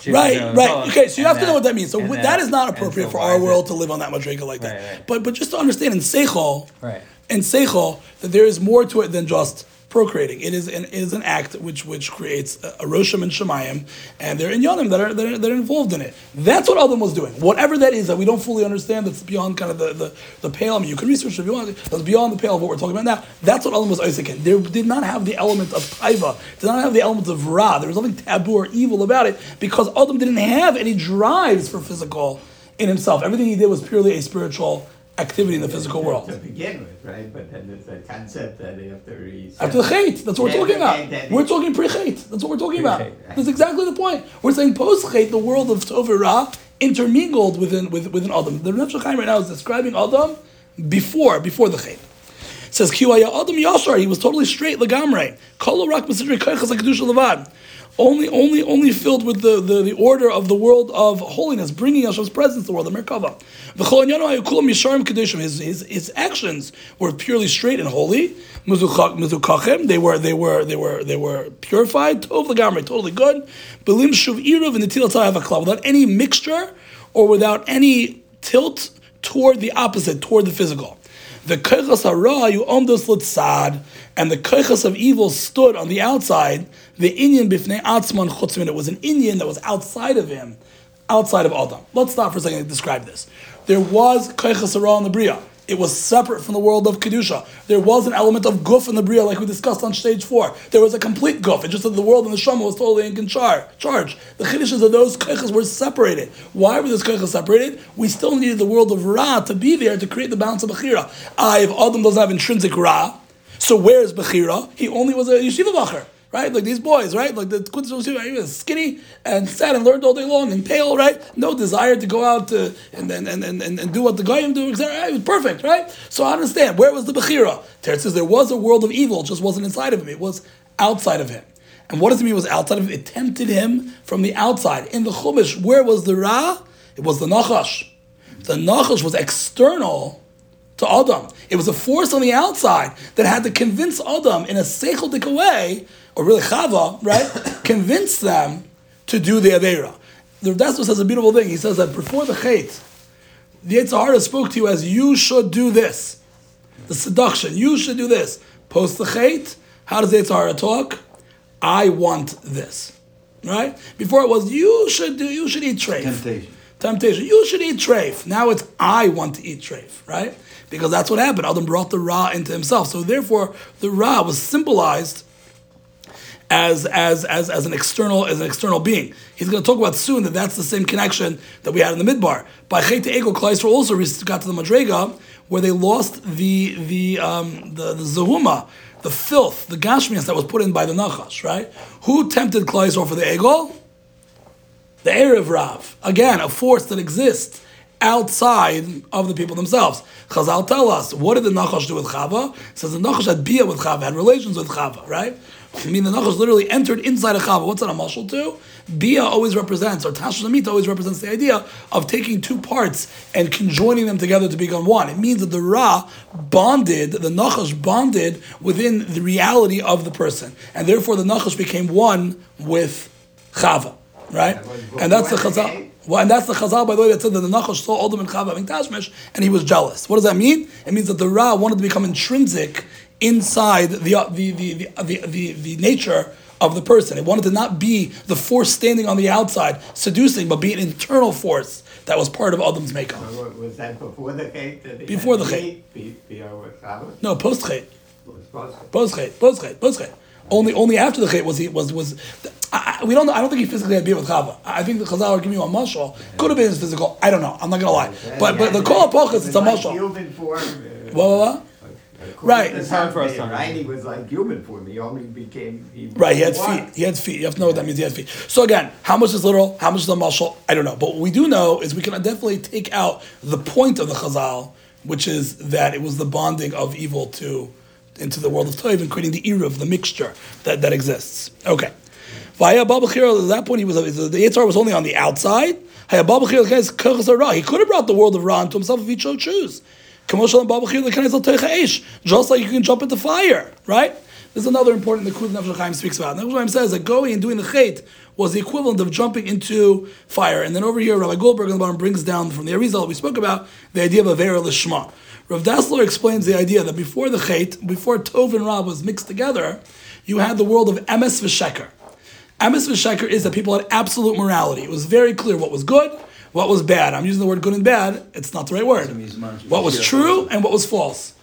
Shir
Right, right. Okay, so you have to know what that means. So that,
that-
that is not appropriate
so
for our world to live on that madriga like that.
Right, right.
But but just to understand in Seichel,
Right.
in Seichel, that there is more to it than just procreating. It is an it is an act which which creates a, Roshim and Shemayim, and they're in Yonim that are, that are are involved in it. That's what Adam was doing. Whatever that is that we don't fully understand, that's beyond kind of the, the, the pale. I mean, you can research if you want. That's beyond the pale of what we're talking about now. That's what Adam was Isaac in. There did not have the element of taiva, did not have the element of ra. There was nothing taboo or evil about it because Adam didn't have any drives for physical in himself. Everything he did was purely a spiritual activity in the physical
To
world.
begin with, right? But then there's a concept that after he.
After the chait, that's what we're talking about. We're talking pre-chait. That's what we're talking about. That's exactly the point. We're saying post-chait, the world of Tov and Ra intermingled within with, within Adam. The Rebbe Chaim right now is describing Adam before before the chait. It says Kiwaya Adam Yashar. He was totally straight, lagamre. Kol rak Mesidrei Koichas HaKedusha Levad. Only, only, only filled with the, the, the order of the world of holiness, bringing Hashem's presence to the world, the Merkava. His, his, his actions were purely straight and holy. They were, they were, they were, they were purified. Totally good. Belim shuv irav and without any mixture or without any tilt toward the opposite, toward the physical. The koichas hara you omdos litzad, and the koichas of evil stood on the outside. The inyan bifnei atzman chutzmin. It was an inyan that was outside of him, outside of Adam. Let's stop for a second and describe this. There was koichas hara in the bria. It was separate from the world of kedusha. There was an element of guf in the bria, like we discussed on stage four. There was a complete guf. It just that the world and the shama was totally in char- charge. The chiddushes of those koichas were separated. Why were those koichas separated? We still needed the world of ra to be there to create the balance of bechira. Ah, if Adam doesn't have intrinsic ra, so where's bechira? He only was a yeshiva bacher. Right, like these boys, right? Like the Yeshiva, he was skinny and sat and learned all day long and pale, right? No desire to go out to, and, and, and, and, and do what the goyim do, etc. It was perfect, right? So I understand where was the bechira? Teretz says there was a world of evil, just wasn't inside of him; it was outside of him. And what does it mean? It was outside of him? It tempted him from the outside. In the Chumash, where was the Ra? It was the Nachash. The Nachash was external to Adam. It was a force on the outside that had to convince Adam in a seichelic way, or really Chava, right? (coughs) convince them to do the Aveira. The Dasma says a beautiful thing. He says that before the Chait, the Yetzer Hara spoke to you as you should do this. The seduction, you should do this. Post the Chait, how does the Yetzer Hara talk? I want this. Right? Before it was you should do, you should eat treif.
Temptation.
Temptation. You should eat treif. Now it's I want to eat treif, right? Because that's what happened. Adam brought the Ra into himself. So therefore, the Ra was symbolized as as as as an external as an external being. He's going to talk about soon that that's the same connection that we had in the midbar. By Chet Egel, Kleister also got to the Madrega where they lost the the um, the, the Zahuma, the filth, the gashmias that was put in by the Nachash. Right? Who tempted Kleister for the Egel? The Erev Rav. Again, a force that exists outside of the people themselves. Chazal tell us, what did the Nachash do with Chava? It says the Nachash had bia with Chava, had relations with Chava, right? I mean, the Nachash literally entered inside of Chava. What's that a mashal to? Bia always represents, or Tashmish Hamitah always represents the idea of taking two parts and conjoining them together to become one. It means that the Ra bonded, the Nachash bonded within the reality of the person. And therefore the Nachash became one with Chava, right? And that's the Chazal. Well, and that's the Chazal, by the way, that said that the Nachash saw Adam and Chava having Tashmish, and he was jealous. What does that mean? It means that the Ra wanted to become intrinsic inside the, uh, the, the, the, the, the, the nature of the person. It wanted to not be the force standing on the outside, seducing, but be an internal force that was part of Adam's makeup.
Wa- Was that before the he
Before the
meat? Be- be- uh, with
No, post Chet.
Was supposed to.
Post Chet. Post Chet. Post Chet. Only, only after the Chet was he was was. I, we don't know. I don't think he physically had bia with Chava. I think the Chazal are giving you a mashal. Could have been his physical. I don't know. I'm not gonna lie. But but the Kol Apochas, it's a
like
mashal.
Human form. uh,
What what what?
According
Right.
to
It's
hard for us to
Right, he was like human for me. He only became. He
Right, he had
what?
feet. He had feet. You have to know what that means. He had feet. So again, how much is literal? How much is the mashal? I don't know. But what we do know is we can definitely take out the point of the Chazal, which is that it was the bonding of evil to into the world of Toiv and creating the eruv, the mixture that, that exists. Okay. Vaya Babachir, at that point, he was the Yitzhar was only on the outside. Haya Babachir, the guy's Kerchas Ra. He could have brought the world of Ra into himself if he chose choose. Just like you can jump into fire, right? This is another important the Kud Nefesh speaks about. Nefesh Chaim says that going and doing the chait was the equivalent of jumping into fire. And then over here, Rabbi Goldberg on the bottom brings down from the Arizal we spoke about the idea of Avera Lishma. Rav Dessler explains the idea that before the chait, before Tov and Ra was mixed together, you had the world of Emes v'Sheker. Emes v'Sheker is that people had absolute morality. It was very clear what was good, what was bad. I'm using the word good and bad. It's not the right word. What was true and what was false.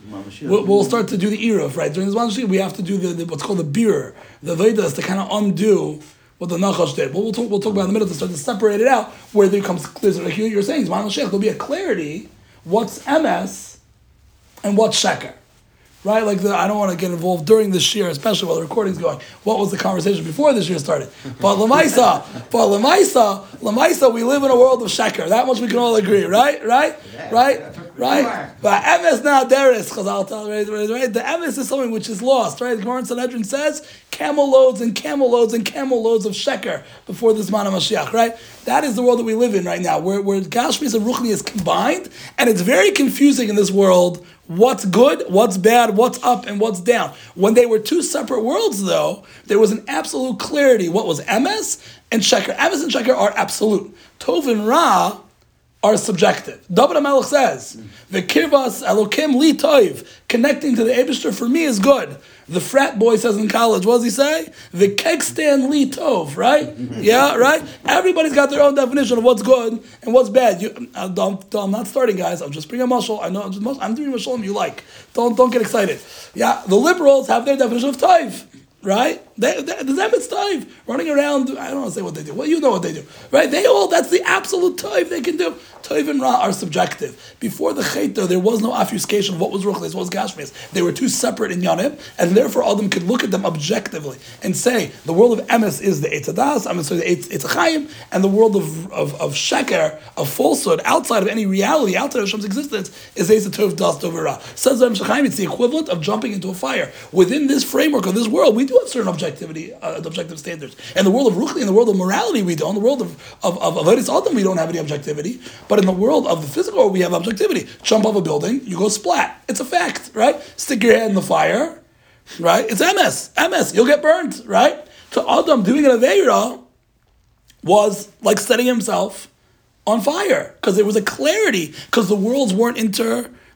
We'll, we'll start to do the eruv right during this one. We have to do the, the what's called the beer, the vedas to kind of undo what the nachash did. But we'll talk, we'll talk about in a minute to start to separate it out where there comes clear. Like you- you're saying, there'll be a clarity. What's emes and what's sheker? Right, like the, I don't want to get involved during this year, especially while the recording's going. What was the conversation before this year started? (laughs) But lemaisa, but lemaisa, lemaisa, we live in a world of sheker. That much we can all agree, right? Right? Right? Right? But emes now there is Chazal tell right, right, right. The emes is something which is lost, right? The Gemara in Sanhedrin says camel loads and camel loads and camel loads of sheker before this man of Mashiach, right? That is the world that we live in right now, where where Gashmis and Ruchni is combined, and it's very confusing in this world. What's good, what's bad, what's up, and what's down. When they were two separate worlds, though, there was an absolute clarity. What was emes and sheker? Emes and sheker are absolute. Tov and Ra are subjective. David HaMelech says, "V'kirvas Elokim li toiv." Connecting to the Abishter for me is good. The frat boy says in college, what does he say? V'kegstan li tov, right? (laughs) Yeah, right. Everybody's got their own definition of what's good and what's bad. You, uh, don't, I'm not starting, guys. I'm just bringing a mashal. I know I'm, just, I'm doing a mashal. You like? Don't don't get excited. Yeah, the liberals have their definition of toiv. Right? The Zemet's Toiv running around. I don't want to say what they do. Well, you know what they do. Right? They all, that's the absolute Toiv they can do. Toiv and Ra are subjective. Before the Chayta, there was no obfuscation of what was Ruchlis, what was Gashmis. They were two separate inyanim, and therefore Adam could look at them objectively and say, the world of Emes is the Eitzadas, I'm the Eitz Chaim, and the world of, of, of Sheker, of falsehood, outside of any reality, outside of Hashem's existence, is Eitz Tov Das Tov Ra. Says Ram it's the equivalent of jumping into a fire. Within this framework of this world, we do have certain objectivity, uh, objective standards. In the world of Ruchli, in the world of morality, we don't. In the world of of of, Adam, we don't have any objectivity. But in the world of the physical, we have objectivity. Jump off a building, you go splat. It's a fact, right? Stick your head in the fire, right? It's emes, emes. You'll get burned, right? To Adam doing an Aveira was like setting himself on fire because there was a clarity because the worlds weren't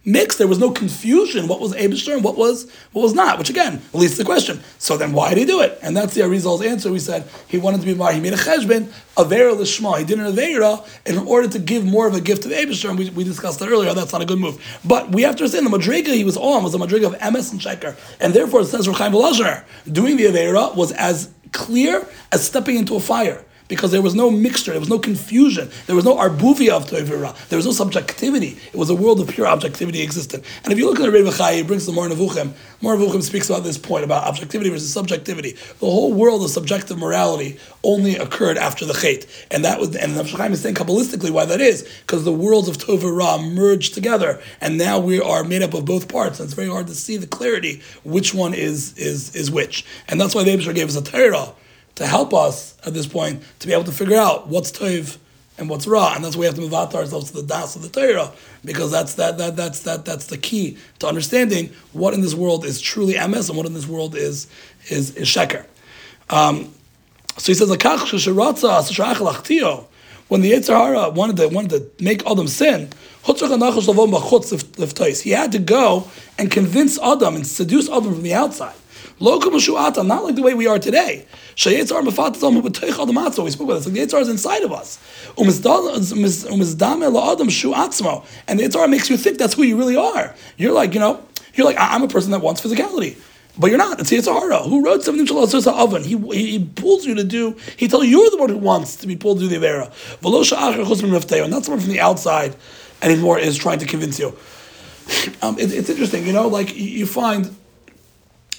intermixed. There was no confusion. What was Abishter and what was what was not? Which again leads to the question. So then why did he do it? And that's the Arizal's answer. We said he wanted to be Mar. He made a cheshbon, avera lishma. He did an avera in order to give more of a gift to the Abishter. And we, we discussed that earlier. That's not a good move. But we have to understand the madriga he was on was a madriga of emes and Sheker, and therefore it says Reb Chaim Volozhiner doing the avera was as clear as stepping into a fire because there was no mixture, there was no confusion, there was no arbuvia of Toivira, there was no subjectivity. It was a world of pure objectivity existed. And if you look at the Rebbe Chai, he brings the Moreh Nevuchim. Moreh Nevuchim speaks about this point about objectivity versus subjectivity. The whole world of subjective morality only occurred after the Chait. And that was, and Chaim is saying Kabbalistically why that is, because the worlds of Toivira merged together, and now we are made up of both parts, and it's very hard to see the clarity which one is is is which. And that's why the Abishar gave us a Torah to help us at this point to be able to figure out what's toiv and what's ra, and that's why we have to move out to ourselves to the das of the Torah because that's that that that's that that's the key to understanding what in this world is truly emes and what in this world is is is sheker. Um, so he says. When the Yetzer Hara wanted to wanted to make Adam sin, he had to go and convince Adam and seduce Adam from the outside. Lokum Shu'ata, not like the way we are today. Shayetzar Mafatam B'Teich Adam Atzo. We spoke about this. Like the Yetzar is inside of us. Umizdame La'adam Shu'atzmo. And the Yetzar makes you think that's who you really are. You're like, you know, you're like, I'm a person that wants physicality. But you're not. It's Yetzer Hara. Who wrote 17 Shalos oven? He, he, he pulls you to do, he tells you you're the one who wants to be pulled to do the Avera. Rafteo. Not someone from the outside anymore is trying to convince you. (laughs) Um, it, it's interesting, you know, like you find,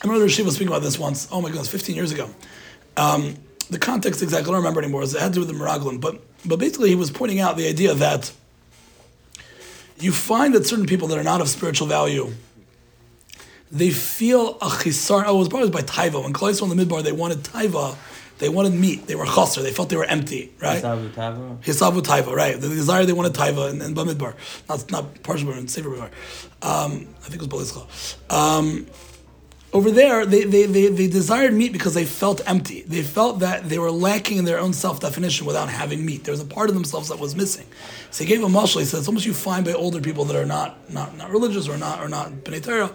I remember Rashiv was speaking about this once. Oh my goodness, 15 years ago. Um, the context exactly, I don't remember anymore. It had to do with the Meraglim. But, but basically, he was pointing out the idea that you find that certain people that are not of spiritual value, they feel a chisar. Oh, it was probably by Taiva. When Klai on the Midbar, they wanted Taiva, they wanted meat, they were chaser, they felt they were empty, right?
Sabu Tavo?
Hisabu Taiva, right? The desire they wanted Taiva and, and Bamidbar, not not Parshamar and Sefer Bamidbar. Um, I think it was Behaaloscha. Um, over there, they, they, they, they desired meat because they felt empty. They felt that they were lacking in their own self definition without having meat. There was a part of themselves that was missing. So he gave a mashal. He said it's almost you find by older people that are not not, not religious or not or not Torah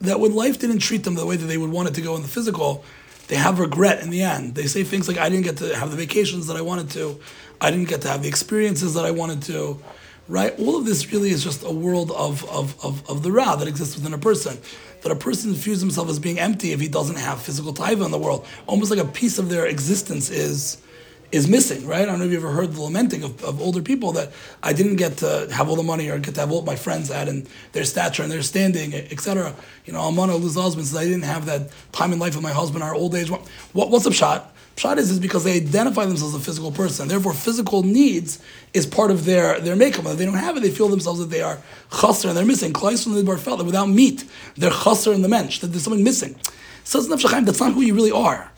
that when life didn't treat them the way that they would want it to go in the physical, they have regret in the end. They say things like, I didn't get to have the vacations that I wanted to, I didn't get to have the experiences that I wanted to, right? All of this really is just a world of, of, of, of the Ra that exists within a person. That a person views himself as being empty if he doesn't have physical taiva in the world. Almost like a piece of their existence is is missing, right? I don't know if you ever heard the lamenting of, of older people that I didn't get to have all the money or get to have all my friends had and their stature and their standing, etc. You know, Almana lose husbands. I didn't have that time in life with my husband, our old age. What, what's up, shot? Pshat is, is because they identify themselves as a physical person. Therefore, physical needs is part of their, their makeup. If they don't have it, they feel themselves that they are chaser and they're missing. Klais from the Midbar felt that without meat, they're chaser in the mensch, that there's something missing. Says Nefesh that's not who you really are.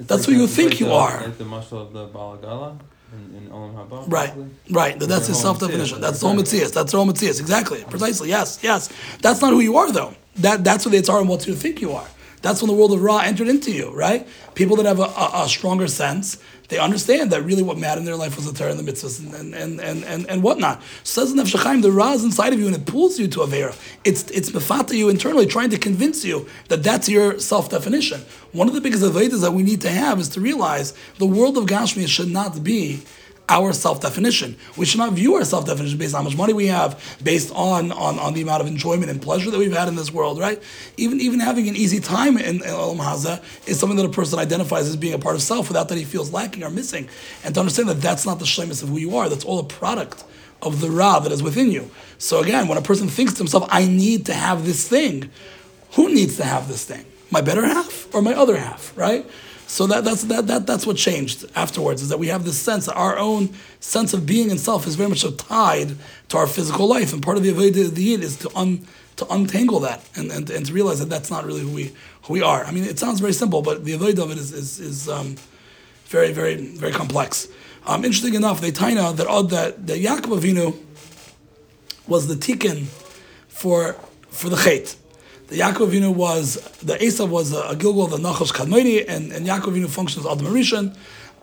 That's who you think
like
you
the,
are.
Like the mashal of the Balagala in, in Olam Haba.
Right, right. That that's his self definition. That's the whole. Matthias. That's the whole Matthias. Exactly. Precisely. Yes, yes. That's not who you are, though. That That's what the Yitzhar and what you think you are. That's when the world of Ra entered into you, right? People that have a, a, a stronger sense, they understand that really what mattered in their life was the Torah and the mitzvahs and, and, and, and, and whatnot. Says in HaChaim, the Ra is inside of you and it pulls you to Avera. It's, it's mefata you internally, trying to convince you that that's your self definition. One of the biggest Avedas that we need to have is to realize the world of Gashmi should not be our self-definition. We should not view our self-definition based on how much money we have, based on, on, on the amount of enjoyment and pleasure that we've had in this world, right? Even even having an easy time in, in Olam Hazeh is something that a person identifies as being a part of self without that he feels lacking or missing. And to understand that that's not the shlemus of who you are, that's all a product of the Ra that is within you. So again, when a person thinks to himself, I need to have this thing, who needs to have this thing? My better half or my other half, right? So that, that's that, that that's what changed afterwards is that we have this sense that our own sense of being and self is very much so tied to our physical life, and part of the avodah of the yid is to un, to untangle that and, and, and to realize that that's not really who we who we are. I mean, it sounds very simple, but the avodah of it is is, is um, very very very complex. Um, interesting enough, they taina that odd that that Yaakov Avinu was the tikkun for for the chait. The Yaakov Avinu was the Esav was a, a Gilgul of the Nachash Kadmoni, and and Yaakov Avinu functions as Adam Rishon.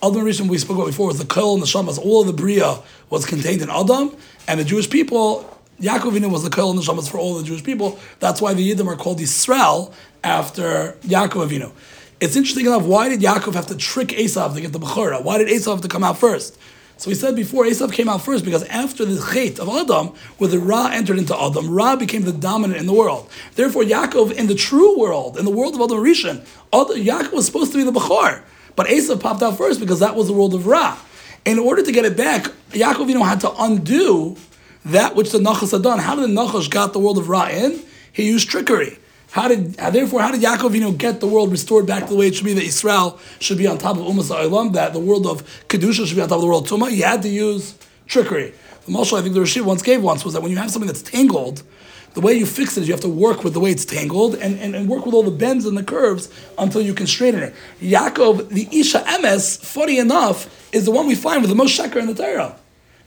Adam Rishon we spoke about before was the Kol and the Shamas. All of the Bria was contained in Adam, and the Jewish people. Yaakov Avinu was the Kol and the Shamas for all the Jewish people. That's why the Yiddim are called Yisrael after Yaakov Avinu. It's interesting enough. Why did Yaakov have to trick Esav to get the Bechora? Why did Esav have to come out first? So we said before, Esav came out first because after the chait of Adam, where the Ra entered into Adam, Ra became the dominant in the world. Therefore, Yaakov, in the true world, in the world of Adam Rishon, Yaakov was supposed to be the Bechor. But Esav popped out first because that was the world of Ra. In order to get it back, Yaakov, you know, had to undo that which the Nachash had done. How did the Nachash got the world of Ra in? He used trickery. How did uh, therefore how did Yaakov you know get the world restored back to the way it should be that Israel should be on top of Umas Olam that the world of kedusha should be on top of the world of Tumah? He had to use trickery. The mashal I think the Rashi once gave once was that when you have something that's tangled, the way you fix it is you have to work with the way it's tangled and, and, and work with all the bends and the curves until you can straighten it. Yaakov, the Isha Emes, funny enough, is the one we find with the most sheker in the Torah.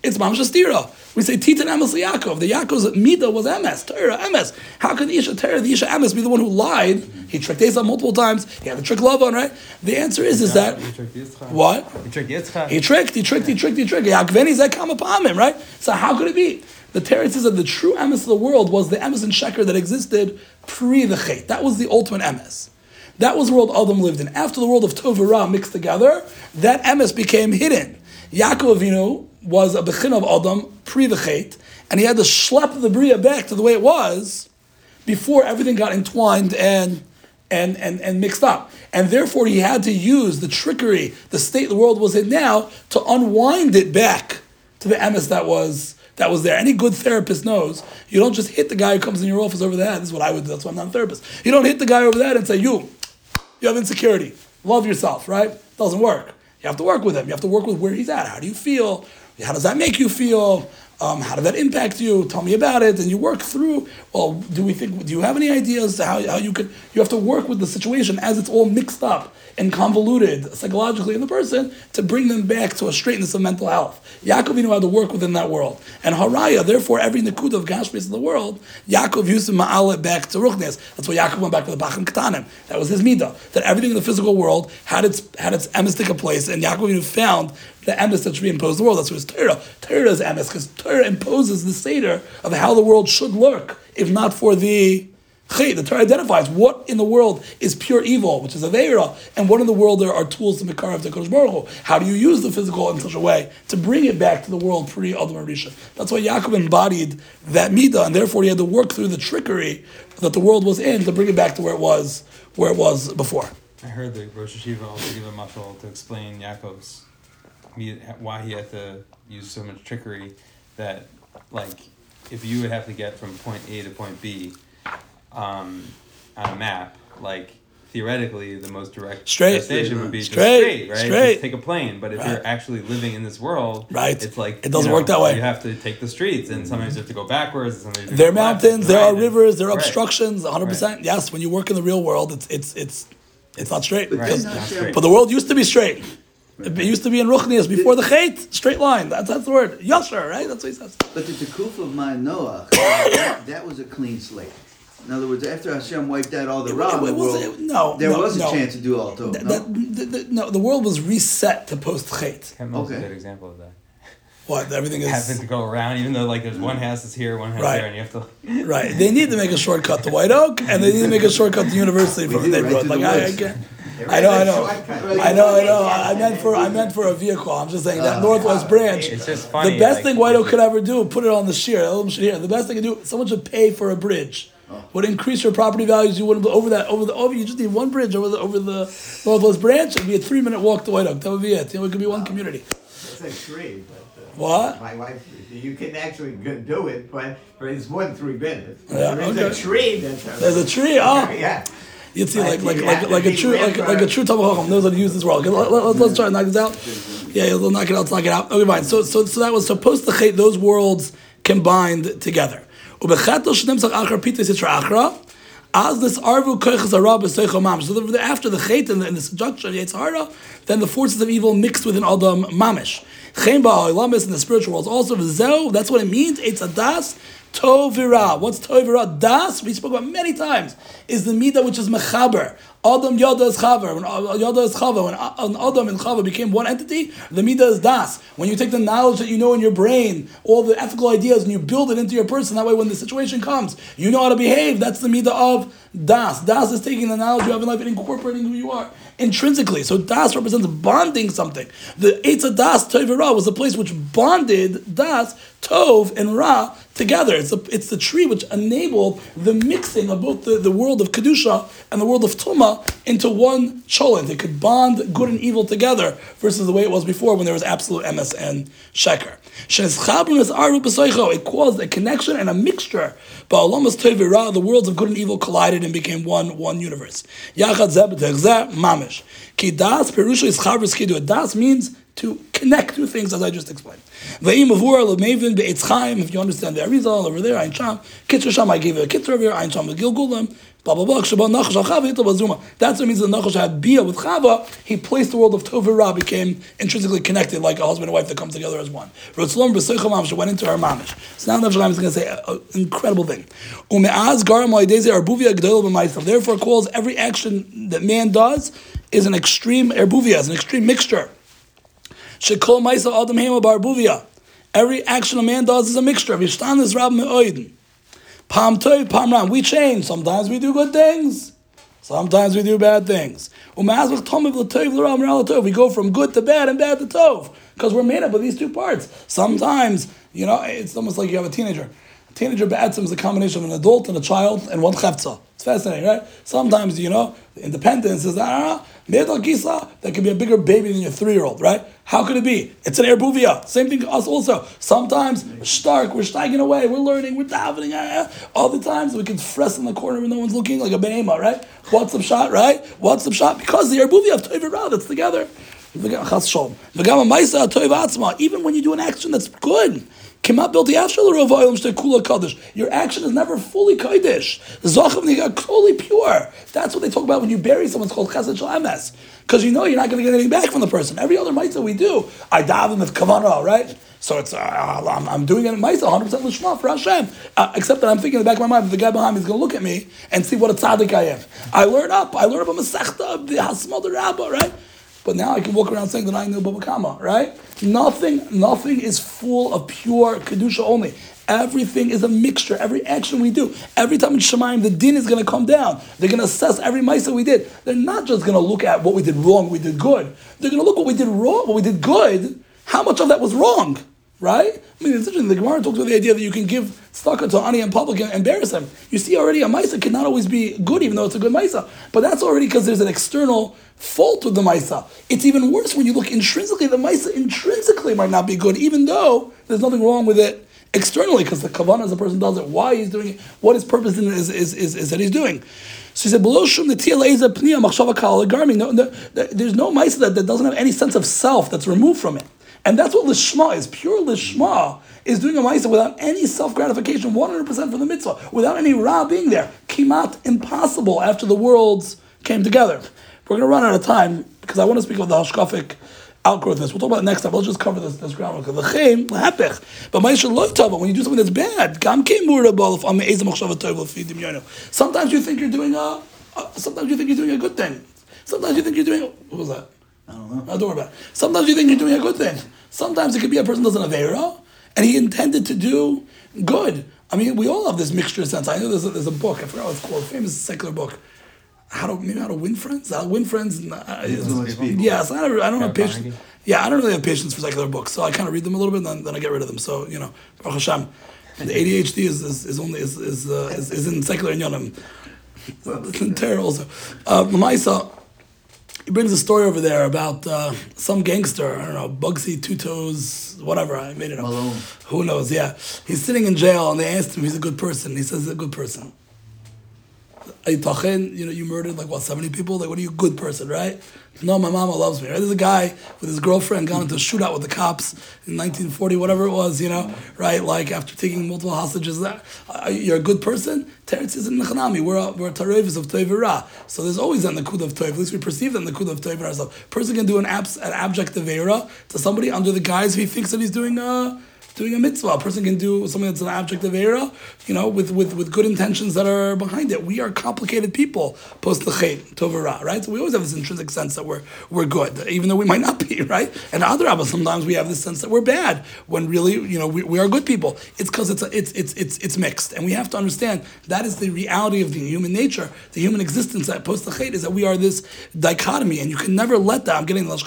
It's Mamash Astira. We say Titan Emes Yaakov. The Yaakov's Mida was Emes, Torah, Emes. How could Isha Torah, the Isha Emes, be the one who lied? He tricked Esau multiple times. He had to trick Lavan, right? The answer is, is that
He tricked Yitzchak.
what?
He tricked Yitzchak.
He tricked, he tricked, he tricked, he tricked. Yaakveni zeh kama pa'amim, right? So how could it be? The Torah says that the true emes of the world was the emes and sheker that existed pre the chait. That was the ultimate emes. That was the world Adam lived in. After the world of Tov mixed together, that emes became hidden. Yaakov Avinu was a bechin of Adam pre the chait, and he had to schlep the bria back to the way it was before everything got entwined and and, and, and mixed up. And therefore he had to use the trickery, the state the world was in now, to unwind it back to the emes that was that was there. Any good therapist knows you don't just hit the guy who comes in your office over the head. This is what I would do, that's why I'm not a therapist. You don't hit the guy over the head and say, You, you have insecurity. Love yourself, right? Doesn't work. You have to work with him. You have to work with where he's at. How do you feel? How does that make you feel? Um, how did that impact you? Tell me about it. And you work through. Well, do we think? Do you have any ideas how, how you could? You have to work with the situation as it's all mixed up and convoluted psychologically in the person to bring them back to a straightness of mental health. Yaakov knew how to work within that world, and Haraya. Therefore, every nikud of Gashmis in the world, Yaakov used to ma'al it back to Ruchnes. That's why Yaakov went back to the Pachim Ketanim. That was his midah. That everything in the physical world had its had its emistic place, and Yaakov found the emes that should be imposed on the world. That's what his Torah. Torah is emes because Torah imposes the seder of how the world should look, if not for the Chay, the Torah identifies what in the world is pure evil, which is Aveira, and what in the world there are tools to Mekarav to Kadosh Baruch Hu. How do you use the physical in such a way to bring it back to the world pre Adam Rishon? That's why Yaakov embodied that midah, and therefore he had to work through the trickery that the world was in to bring it back to where it was, where it was before.
I heard the Rosh Yeshiva also give a mashal to explain Yaakov's why he had to use so much trickery that like if you would have to get from point A to point B um, on a map like theoretically the most direct
Straight.
station would be just
Straight.
straight, right?
Straight.
Just take a plane. But if
Right.
you're actually living in this world,
Right.
it's like
It doesn't
you know,
work that way.
You have to take the streets, and sometimes you have to go backwards. And sometimes you have to
There are mountains,
and
there are rivers, there are
Right.
obstructions. 100. percent Yes, when you work in the real world, it's it's it's it's not straight.
But
Right.
then
Not straight.
But the world used to be straight. It used to be in Ruchnias before the Chait, straight line. That's that's the word. Yasher, right? That's what he says.
But the Tekuf of my Noah, (coughs) that, that was a clean slate. In other words, after Hashem wiped out all the
It-
Ra in
it
the
was-
world,
no,
there
no,
was a
no.
chance to do all tov.
That,
no?
that, the, the, no, the world was reset to post Chait.
Kemmel's
Okay.
a good example of that.
What everything (laughs) is
Having to go around, even though like there's one house is here, one house
Right.
there, and you have to. (laughs)
right. They need to make a shortcut to White Oak, and they need to make a shortcut to University from
do,
the
right
neighborhood.
to
Like
the
I, I
woods.
can't. I know,
a
I know. I know, I know. I meant for I meant for a vehicle. I'm just saying that uh, Northwest uh, Branch.
It's just funny.
the best
like,
thing White Oak could ever do, put it on the shear. Elam should hear. The best thing to do, someone should pay for a bridge. Would increase your property values. You wouldn't over that over the over. You just need one bridge over the over the Northwest Branch. It'd be a three minute walk to White Oak. That would be it. You know, it could be one community.
It's a tree, but. uh,
What?
My wife, you can actually do it, but, but it's more than three minutes.
Yeah,
There is
okay.
a tree that's.
There's a tree. Oh, (laughs)
Yeah.
you'd see like
Like,
like like like a true like like a true Tamil knows how to use this world. Okay, let, let, let's try to knock this out. Yeah, yeah, we'll knock it out. Let's knock it out. Okay, fine. So so so that was supposed to hate those worlds combined together. Ubechatel shnemsach achar pitas yisra achra. As this arvu koiches arab b'seichel mamish. So the- after the chait and the, and the seduction of Yetzer Hara, then the forces of evil mixed within Adam mamish. Chen ba'olamis in the spiritual world also v'zeu. That's what it means. It's a das. Tovira. What's Tovira? Das, we spoke about many times, is the midah which is mechaber. Adam Yada is Chaver. When uh, Yada is Chaver, when uh, Adam and Chaver became one entity, the midah is Das. When you take the knowledge that you know in your brain, all the ethical ideas, and you build it into your person, that way when the situation comes, you know how to behave. That's the midah of Das. Das is taking the knowledge you have in life and incorporating who you are intrinsically. So Das represents bonding something. The Eitzah Das Tov Ra was a place which bonded Das, Tov, and Ra together. It's, a, it's the tree which enabled the mixing of both the, the world of Kedusha and the world of Tuma into one cholent. They could bond good and evil together versus the way it was before when there was absolute emes and Sheker. It caused a connection and a mixture. The worlds of good and evil collided and became one one universe. Mamish. Das means to connect two things, as I just explained. If you understand the Arizal over there, Ein Sham, Kitzer Sham, I gave you a Kitzer over here, Ein Sham, Gilgulim, blah, blah, blah, Nachash. That's what means that Nachash had Bia with Chava, he placed the world of Tov Ra, became intrinsically connected, like a husband and wife that come together as one. Rotzlom b'seichel mamish, went into her mamish. So now Chaim is going to say an incredible thing. Ume'az garam ha'ideze arbuvia g'dol b'maisav. Therefore calls every action that man does is an extreme erbuvia, is an extreme mixture. Shekol Maisa Adam Hema Barbuvia. Every action a man does is a mixture. Vishtan is Rab Me'oiden. Pam Toy, Pam Ram. We change. Sometimes we do good things. Sometimes we do bad things. We go from good to bad and bad to Tov. Because we're made up of these two parts. Sometimes, you know, it's almost like you have a teenager. Teenager ba'atzim is a combination of an adult and a child and one chefza. It's fascinating, right? Sometimes, you know, independence is ah, middle gisa, that could be a bigger baby than your three-year-old, right? How could it be? It's an erbuvia. Same thing to us also. Sometimes stark, we're steiging away, we're learning, we're davening. ah, ah. All the times we can fress in the corner when no one's looking, like a behema, right? What's the pshat, right? What's the pshat? Because the erbuvia of toiv ra that's together. Even when you do an action that's good. Your action is never fully kodesh. Zachav niga fully pure. That's what they talk about when you bury someone. It's called chesed shel. Because you know you're not going to get anything back from the person. Every other mitzvah we do, I daven with kavanah, right? So it's uh, I'm, I'm doing it in mitzvah 100 percent lishma for Hashem. Uh, except that I'm thinking in the back of my mind that the guy behind me is going to look at me and see what a tzaddik I am. I learn up. I learn up a masechta, the hasmal the rabbah, right? But now I can walk around saying that I know Baba Kama, right? Nothing, nothing is full of pure kedusha only. Everything is a mixture. Every action we do, every time in Shamayim, the din is going to come down. They're going to assess every ma'isa we did. They're not just going to look at what we did wrong, we did good. They're going to look what we did wrong, what we did good. How much of that was wrong, right? I mean, it's interesting. The Gemara talks about the idea that you can give tzedakah to ani in public and embarrass him. You see already a ma'isa cannot always be good, even though it's a good ma'isa. But that's already because there's an external fault with the ma'isa. It's even worse when you look intrinsically. The ma'isa intrinsically might not be good, even though there's nothing wrong with it externally because the kavanah as a person does it, why he's doing it, what his purpose in is, is, is, is that he's doing. So he said, "Below shum netiyah pniya machshava kal garmi." No, there's no mice that, that doesn't have any sense of self that's removed from it, and that's what lishma is. Pure lishma is doing a ma'isa without any self gratification, one hundred percent for the mitzvah, without any ra being there. Kimat impossible after the worlds came together. We're going to run out of time because I want to speak about the hashkafic outgrowth this. We'll talk about it next time. Let's just cover this, this ground. But Ma'isha loy tava, when you do something that's bad, gam sometimes you think you're doing a, a, sometimes you think you're doing a good thing. Sometimes you think you're doing, what was that?
I don't know.
Don't worry about it. Sometimes you think you're doing a good thing. Sometimes it could be a person does an Avera, and he intended to do good. I mean, we all have this mixture of sense. I know there's a, there's a book, I forgot what it's called, a famous secular book. How to maybe how to win friends? How to win friends? Uh,
Influence people.
Yes, I don't, I don't have
Yeah,
patience. Yeah, I don't really have patience for secular books, so I kind of read them a little bit, and then, then I get rid of them. So you know, Baruch Hashem, the ADHD is is, is only is is, uh, is is in secular inyanim. It's in Torah also. Uh, Lamaisa, he brings a story over there about uh, some gangster. I don't know, Bugsy Two Toes, whatever. I made it up.
Malone.
Who knows? Yeah, he's sitting in jail, and they asked him if he's a good person. He says he's a good person. You know, you murdered like what, 70 people? Like, what are you, a good person, right? No, my mama loves me, right? There's a guy with his girlfriend got into a shootout with the cops in 1940, whatever it was, you know, right? Like, after taking multiple hostages, that uh, you're a good person. Teretz is in Nechanami. We're a, we're Tarevis of Toiv and Ra. So there's always that Nakud of Toiv. At least we perceive that Nakud of Toiv ourselves. Person can do an, abs, an abject Avera to somebody under the guise he thinks that he's doing a doing a mitzvah. A person can do something that's an object of era, you know, with, with, with good intentions that are behind it. We are complicated people, post the l'chet, tovara, right? So we always have this intrinsic sense that we're we're good, even though we might not be, (laughs) right? And other Abba, sometimes we have this sense that we're bad when really, you know, we, we are good people. It's because it's, it's it's it's it's mixed, and we have to understand that is the reality of the human nature, the human existence. That post the l'chet is that we are this dichotomy, and you can never let that. I'm getting the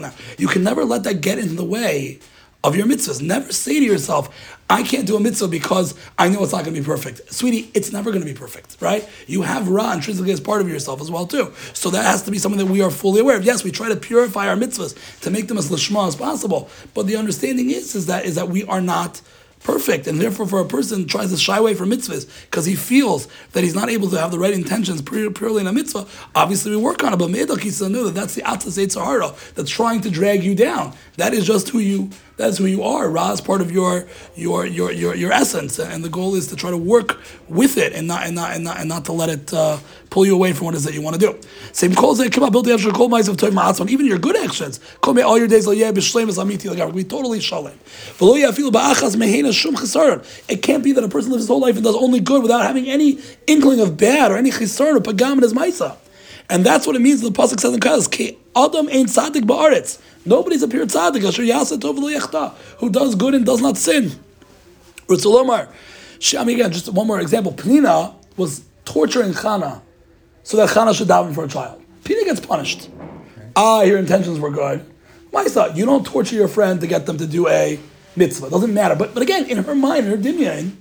now. You can never let that get in the way of your mitzvahs. Never say to yourself, I can't do a mitzvah because I know it's not going to be perfect. Sweetie, it's never going to be perfect, right? You have Ra intrinsically as part of yourself as well, too. So that has to be something that we are fully aware of. Yes, we try to purify our mitzvahs to make them as lishma as possible. But the understanding is, is that is that we are not perfect, and therefore, for a person tries to shy away from mitzvahs because he feels that he's not able to have the right intentions purely in a mitzvah. Obviously, we work on it, but Yisrael knew that that's the Atzas Sahara that's trying to drag you down. That is just who you. That's who you are. Ra is part of your your your your, your essence, and the goal is to try to work with it and not and not and not, and not to let it uh, pull you away from what it is that you want to do. Same calls that come out. The extra kol ma'asav toiv ma'atzon. Even your good actions. Kol all your days lo yeh b'shleim amiti l'gav. We totally shalom. V'lo yafilu ba'achas mehena shum chisaron. It can't be that a person lives his whole life and does only good without having any inkling of bad or any chisaron or pagam in his ma'isa. And that's what it means. The pasuk says in Kaz, "Ki adam ain't tzaddik ba'aretz." Nobody's a pure tzaddik. Asher yasa tov lo who does good and does not sin. Ritzulomar. I mean, again, just one more example. Penina was torturing Chana so that Chana should daven for a child. Penina gets punished. Ah, your intentions were good. Maisa, you don't torture your friend to get them to do a mitzvah. Doesn't matter. But but again, in her mind, in her dimyan,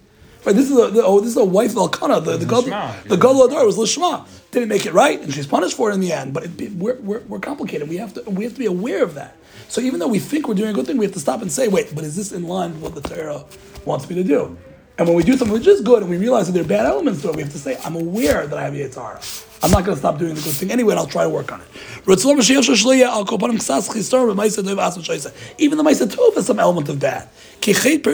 right, this is a the, oh, this is a wife of Elkanah, the the God, the Gadol Adar was Lishma. Didn't make it right, and she's punished for it in the end. But it, we're, we're, we're complicated. We have to we have to be aware of that. So even though we think we're doing a good thing, we have to stop and say, wait, but is this in line with what the Torah wants me to do? And when we do something which is good, and we realize that there are bad elements to it, we have to say, I'm aware that I have Yetzer Hara. I'm not going to stop doing the good thing anyway, and I'll try to work on it. Even the Maisa Tov has some element of bad. Chet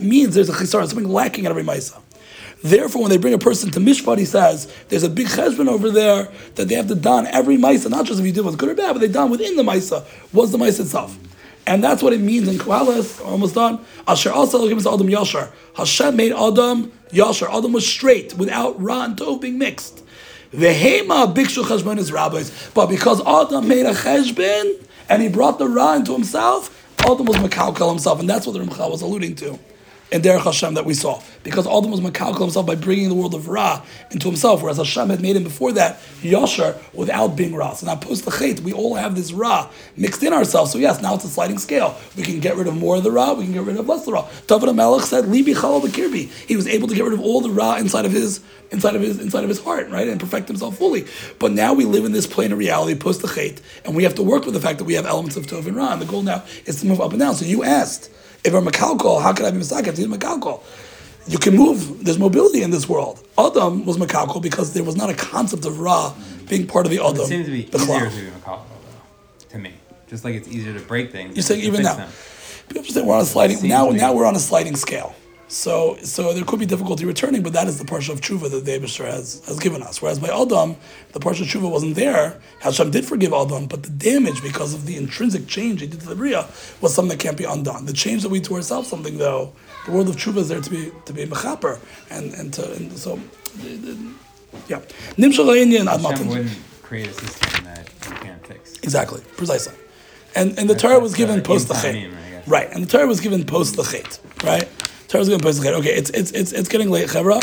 means there's a chisaron, something lacking in every Maisa. Therefore, when they bring a person to Mishpat, he says there's a big cheshbon over there that they have to don every Maisa, not just if you did what's good or bad, but they don within the Maisa. What's the Maisa itself? And that's what it means in Koheles, almost done. Asher also gives Adam Yashar. Hashem made Adam Yashar. Adam was straight, without Ra and Tov being mixed. The Vehema bikshu cheshbon is rabbis. But because Adam made a cheshbon, and he brought the Ra into himself, Adam was Makalkal himself, and that's what the Ramchal was alluding to in Derech Hashem that we saw. Because Adam was Makalkal himself by bringing the world of Ra into himself, whereas Hashem had made him before that Yashar without being Ra. So now post the Chet, we all have this Ra mixed in ourselves. So yes, now it's a sliding scale. We can get rid of more of the Ra, we can get rid of less of the Ra. David Melech said, Libi Chalal Bekirbi. He was able to get rid of all the Ra inside of his inside of his inside of his heart, right, and perfect himself fully. But now we live in this plane of reality, post the Chet, and we have to work with the fact that we have elements of Tov and Ra. And the goal now is to move up and down. So you asked, If I'm a Makalkal, how can I be Misakin? He's Makalkal. You can move. There's mobility in this world. Adam was Makalkal because there was not a concept of Ra being part of the Adam.
It seems to be easier to be Makal, though, to me. Just like it's easier to break things.
You're saying even now.
them.
People say we're on a sliding now. Now we're on a sliding scale. So so there could be difficulty returning, but that is the parsha of tshuva that the Abishur has has given us. Whereas by Adam, the parsha of tshuva wasn't there. Hashem did forgive Adam, but the damage because of the intrinsic change he did to the bria was something that can't be undone. The change that we do ourselves, something though, the world of tshuva is there to be to be mechaper and and to and so yeah. Nimshal ad
Hashem wouldn't create a system that you can't fix.
Exactly, precisely. And and the Torah was given post the
Yom
chet.
Ta'amim, I guess.
Right, and the Torah was given post the chet. Right, Torah was given post the. Okay, it's it's it's it's getting late, Chevra.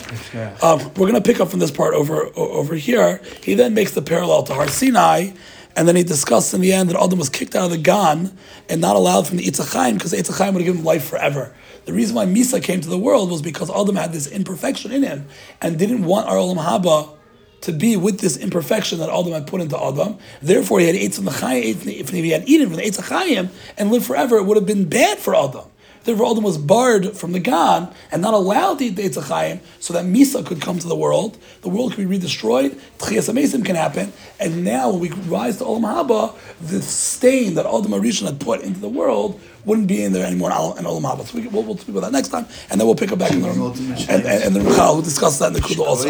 Um, we're gonna pick up from this part over over here. He then makes the parallel to Har Sinai, and then he discusses in the end that Adam was kicked out of the Gan and not allowed from the Eitz HaChayim because the Eitz HaChayim would have given him life forever. The reason why Misa came to the world was because Adam had this imperfection in him and didn't want our Olam Haba to be with this imperfection that Adam had put into Adam. Therefore, he had Eitz from the Chayim. If he had eaten from the Eitz Chayim and lived forever, it would have been bad for Adam. Therefore, Adam was barred from the Gan and not allowed to eat the Eitzachayim so that Misa could come to the world. The world could be redestroyed. Techias Hameisim can happen. And now, when we rise to Olam Haba, the stain that Adam Arishon had put into the world wouldn't be in there anymore in Olam Haba. So we, we'll, we'll speak about that next time, and then we'll pick up back in the and, and, and then Michal will discuss that in the Kudo also.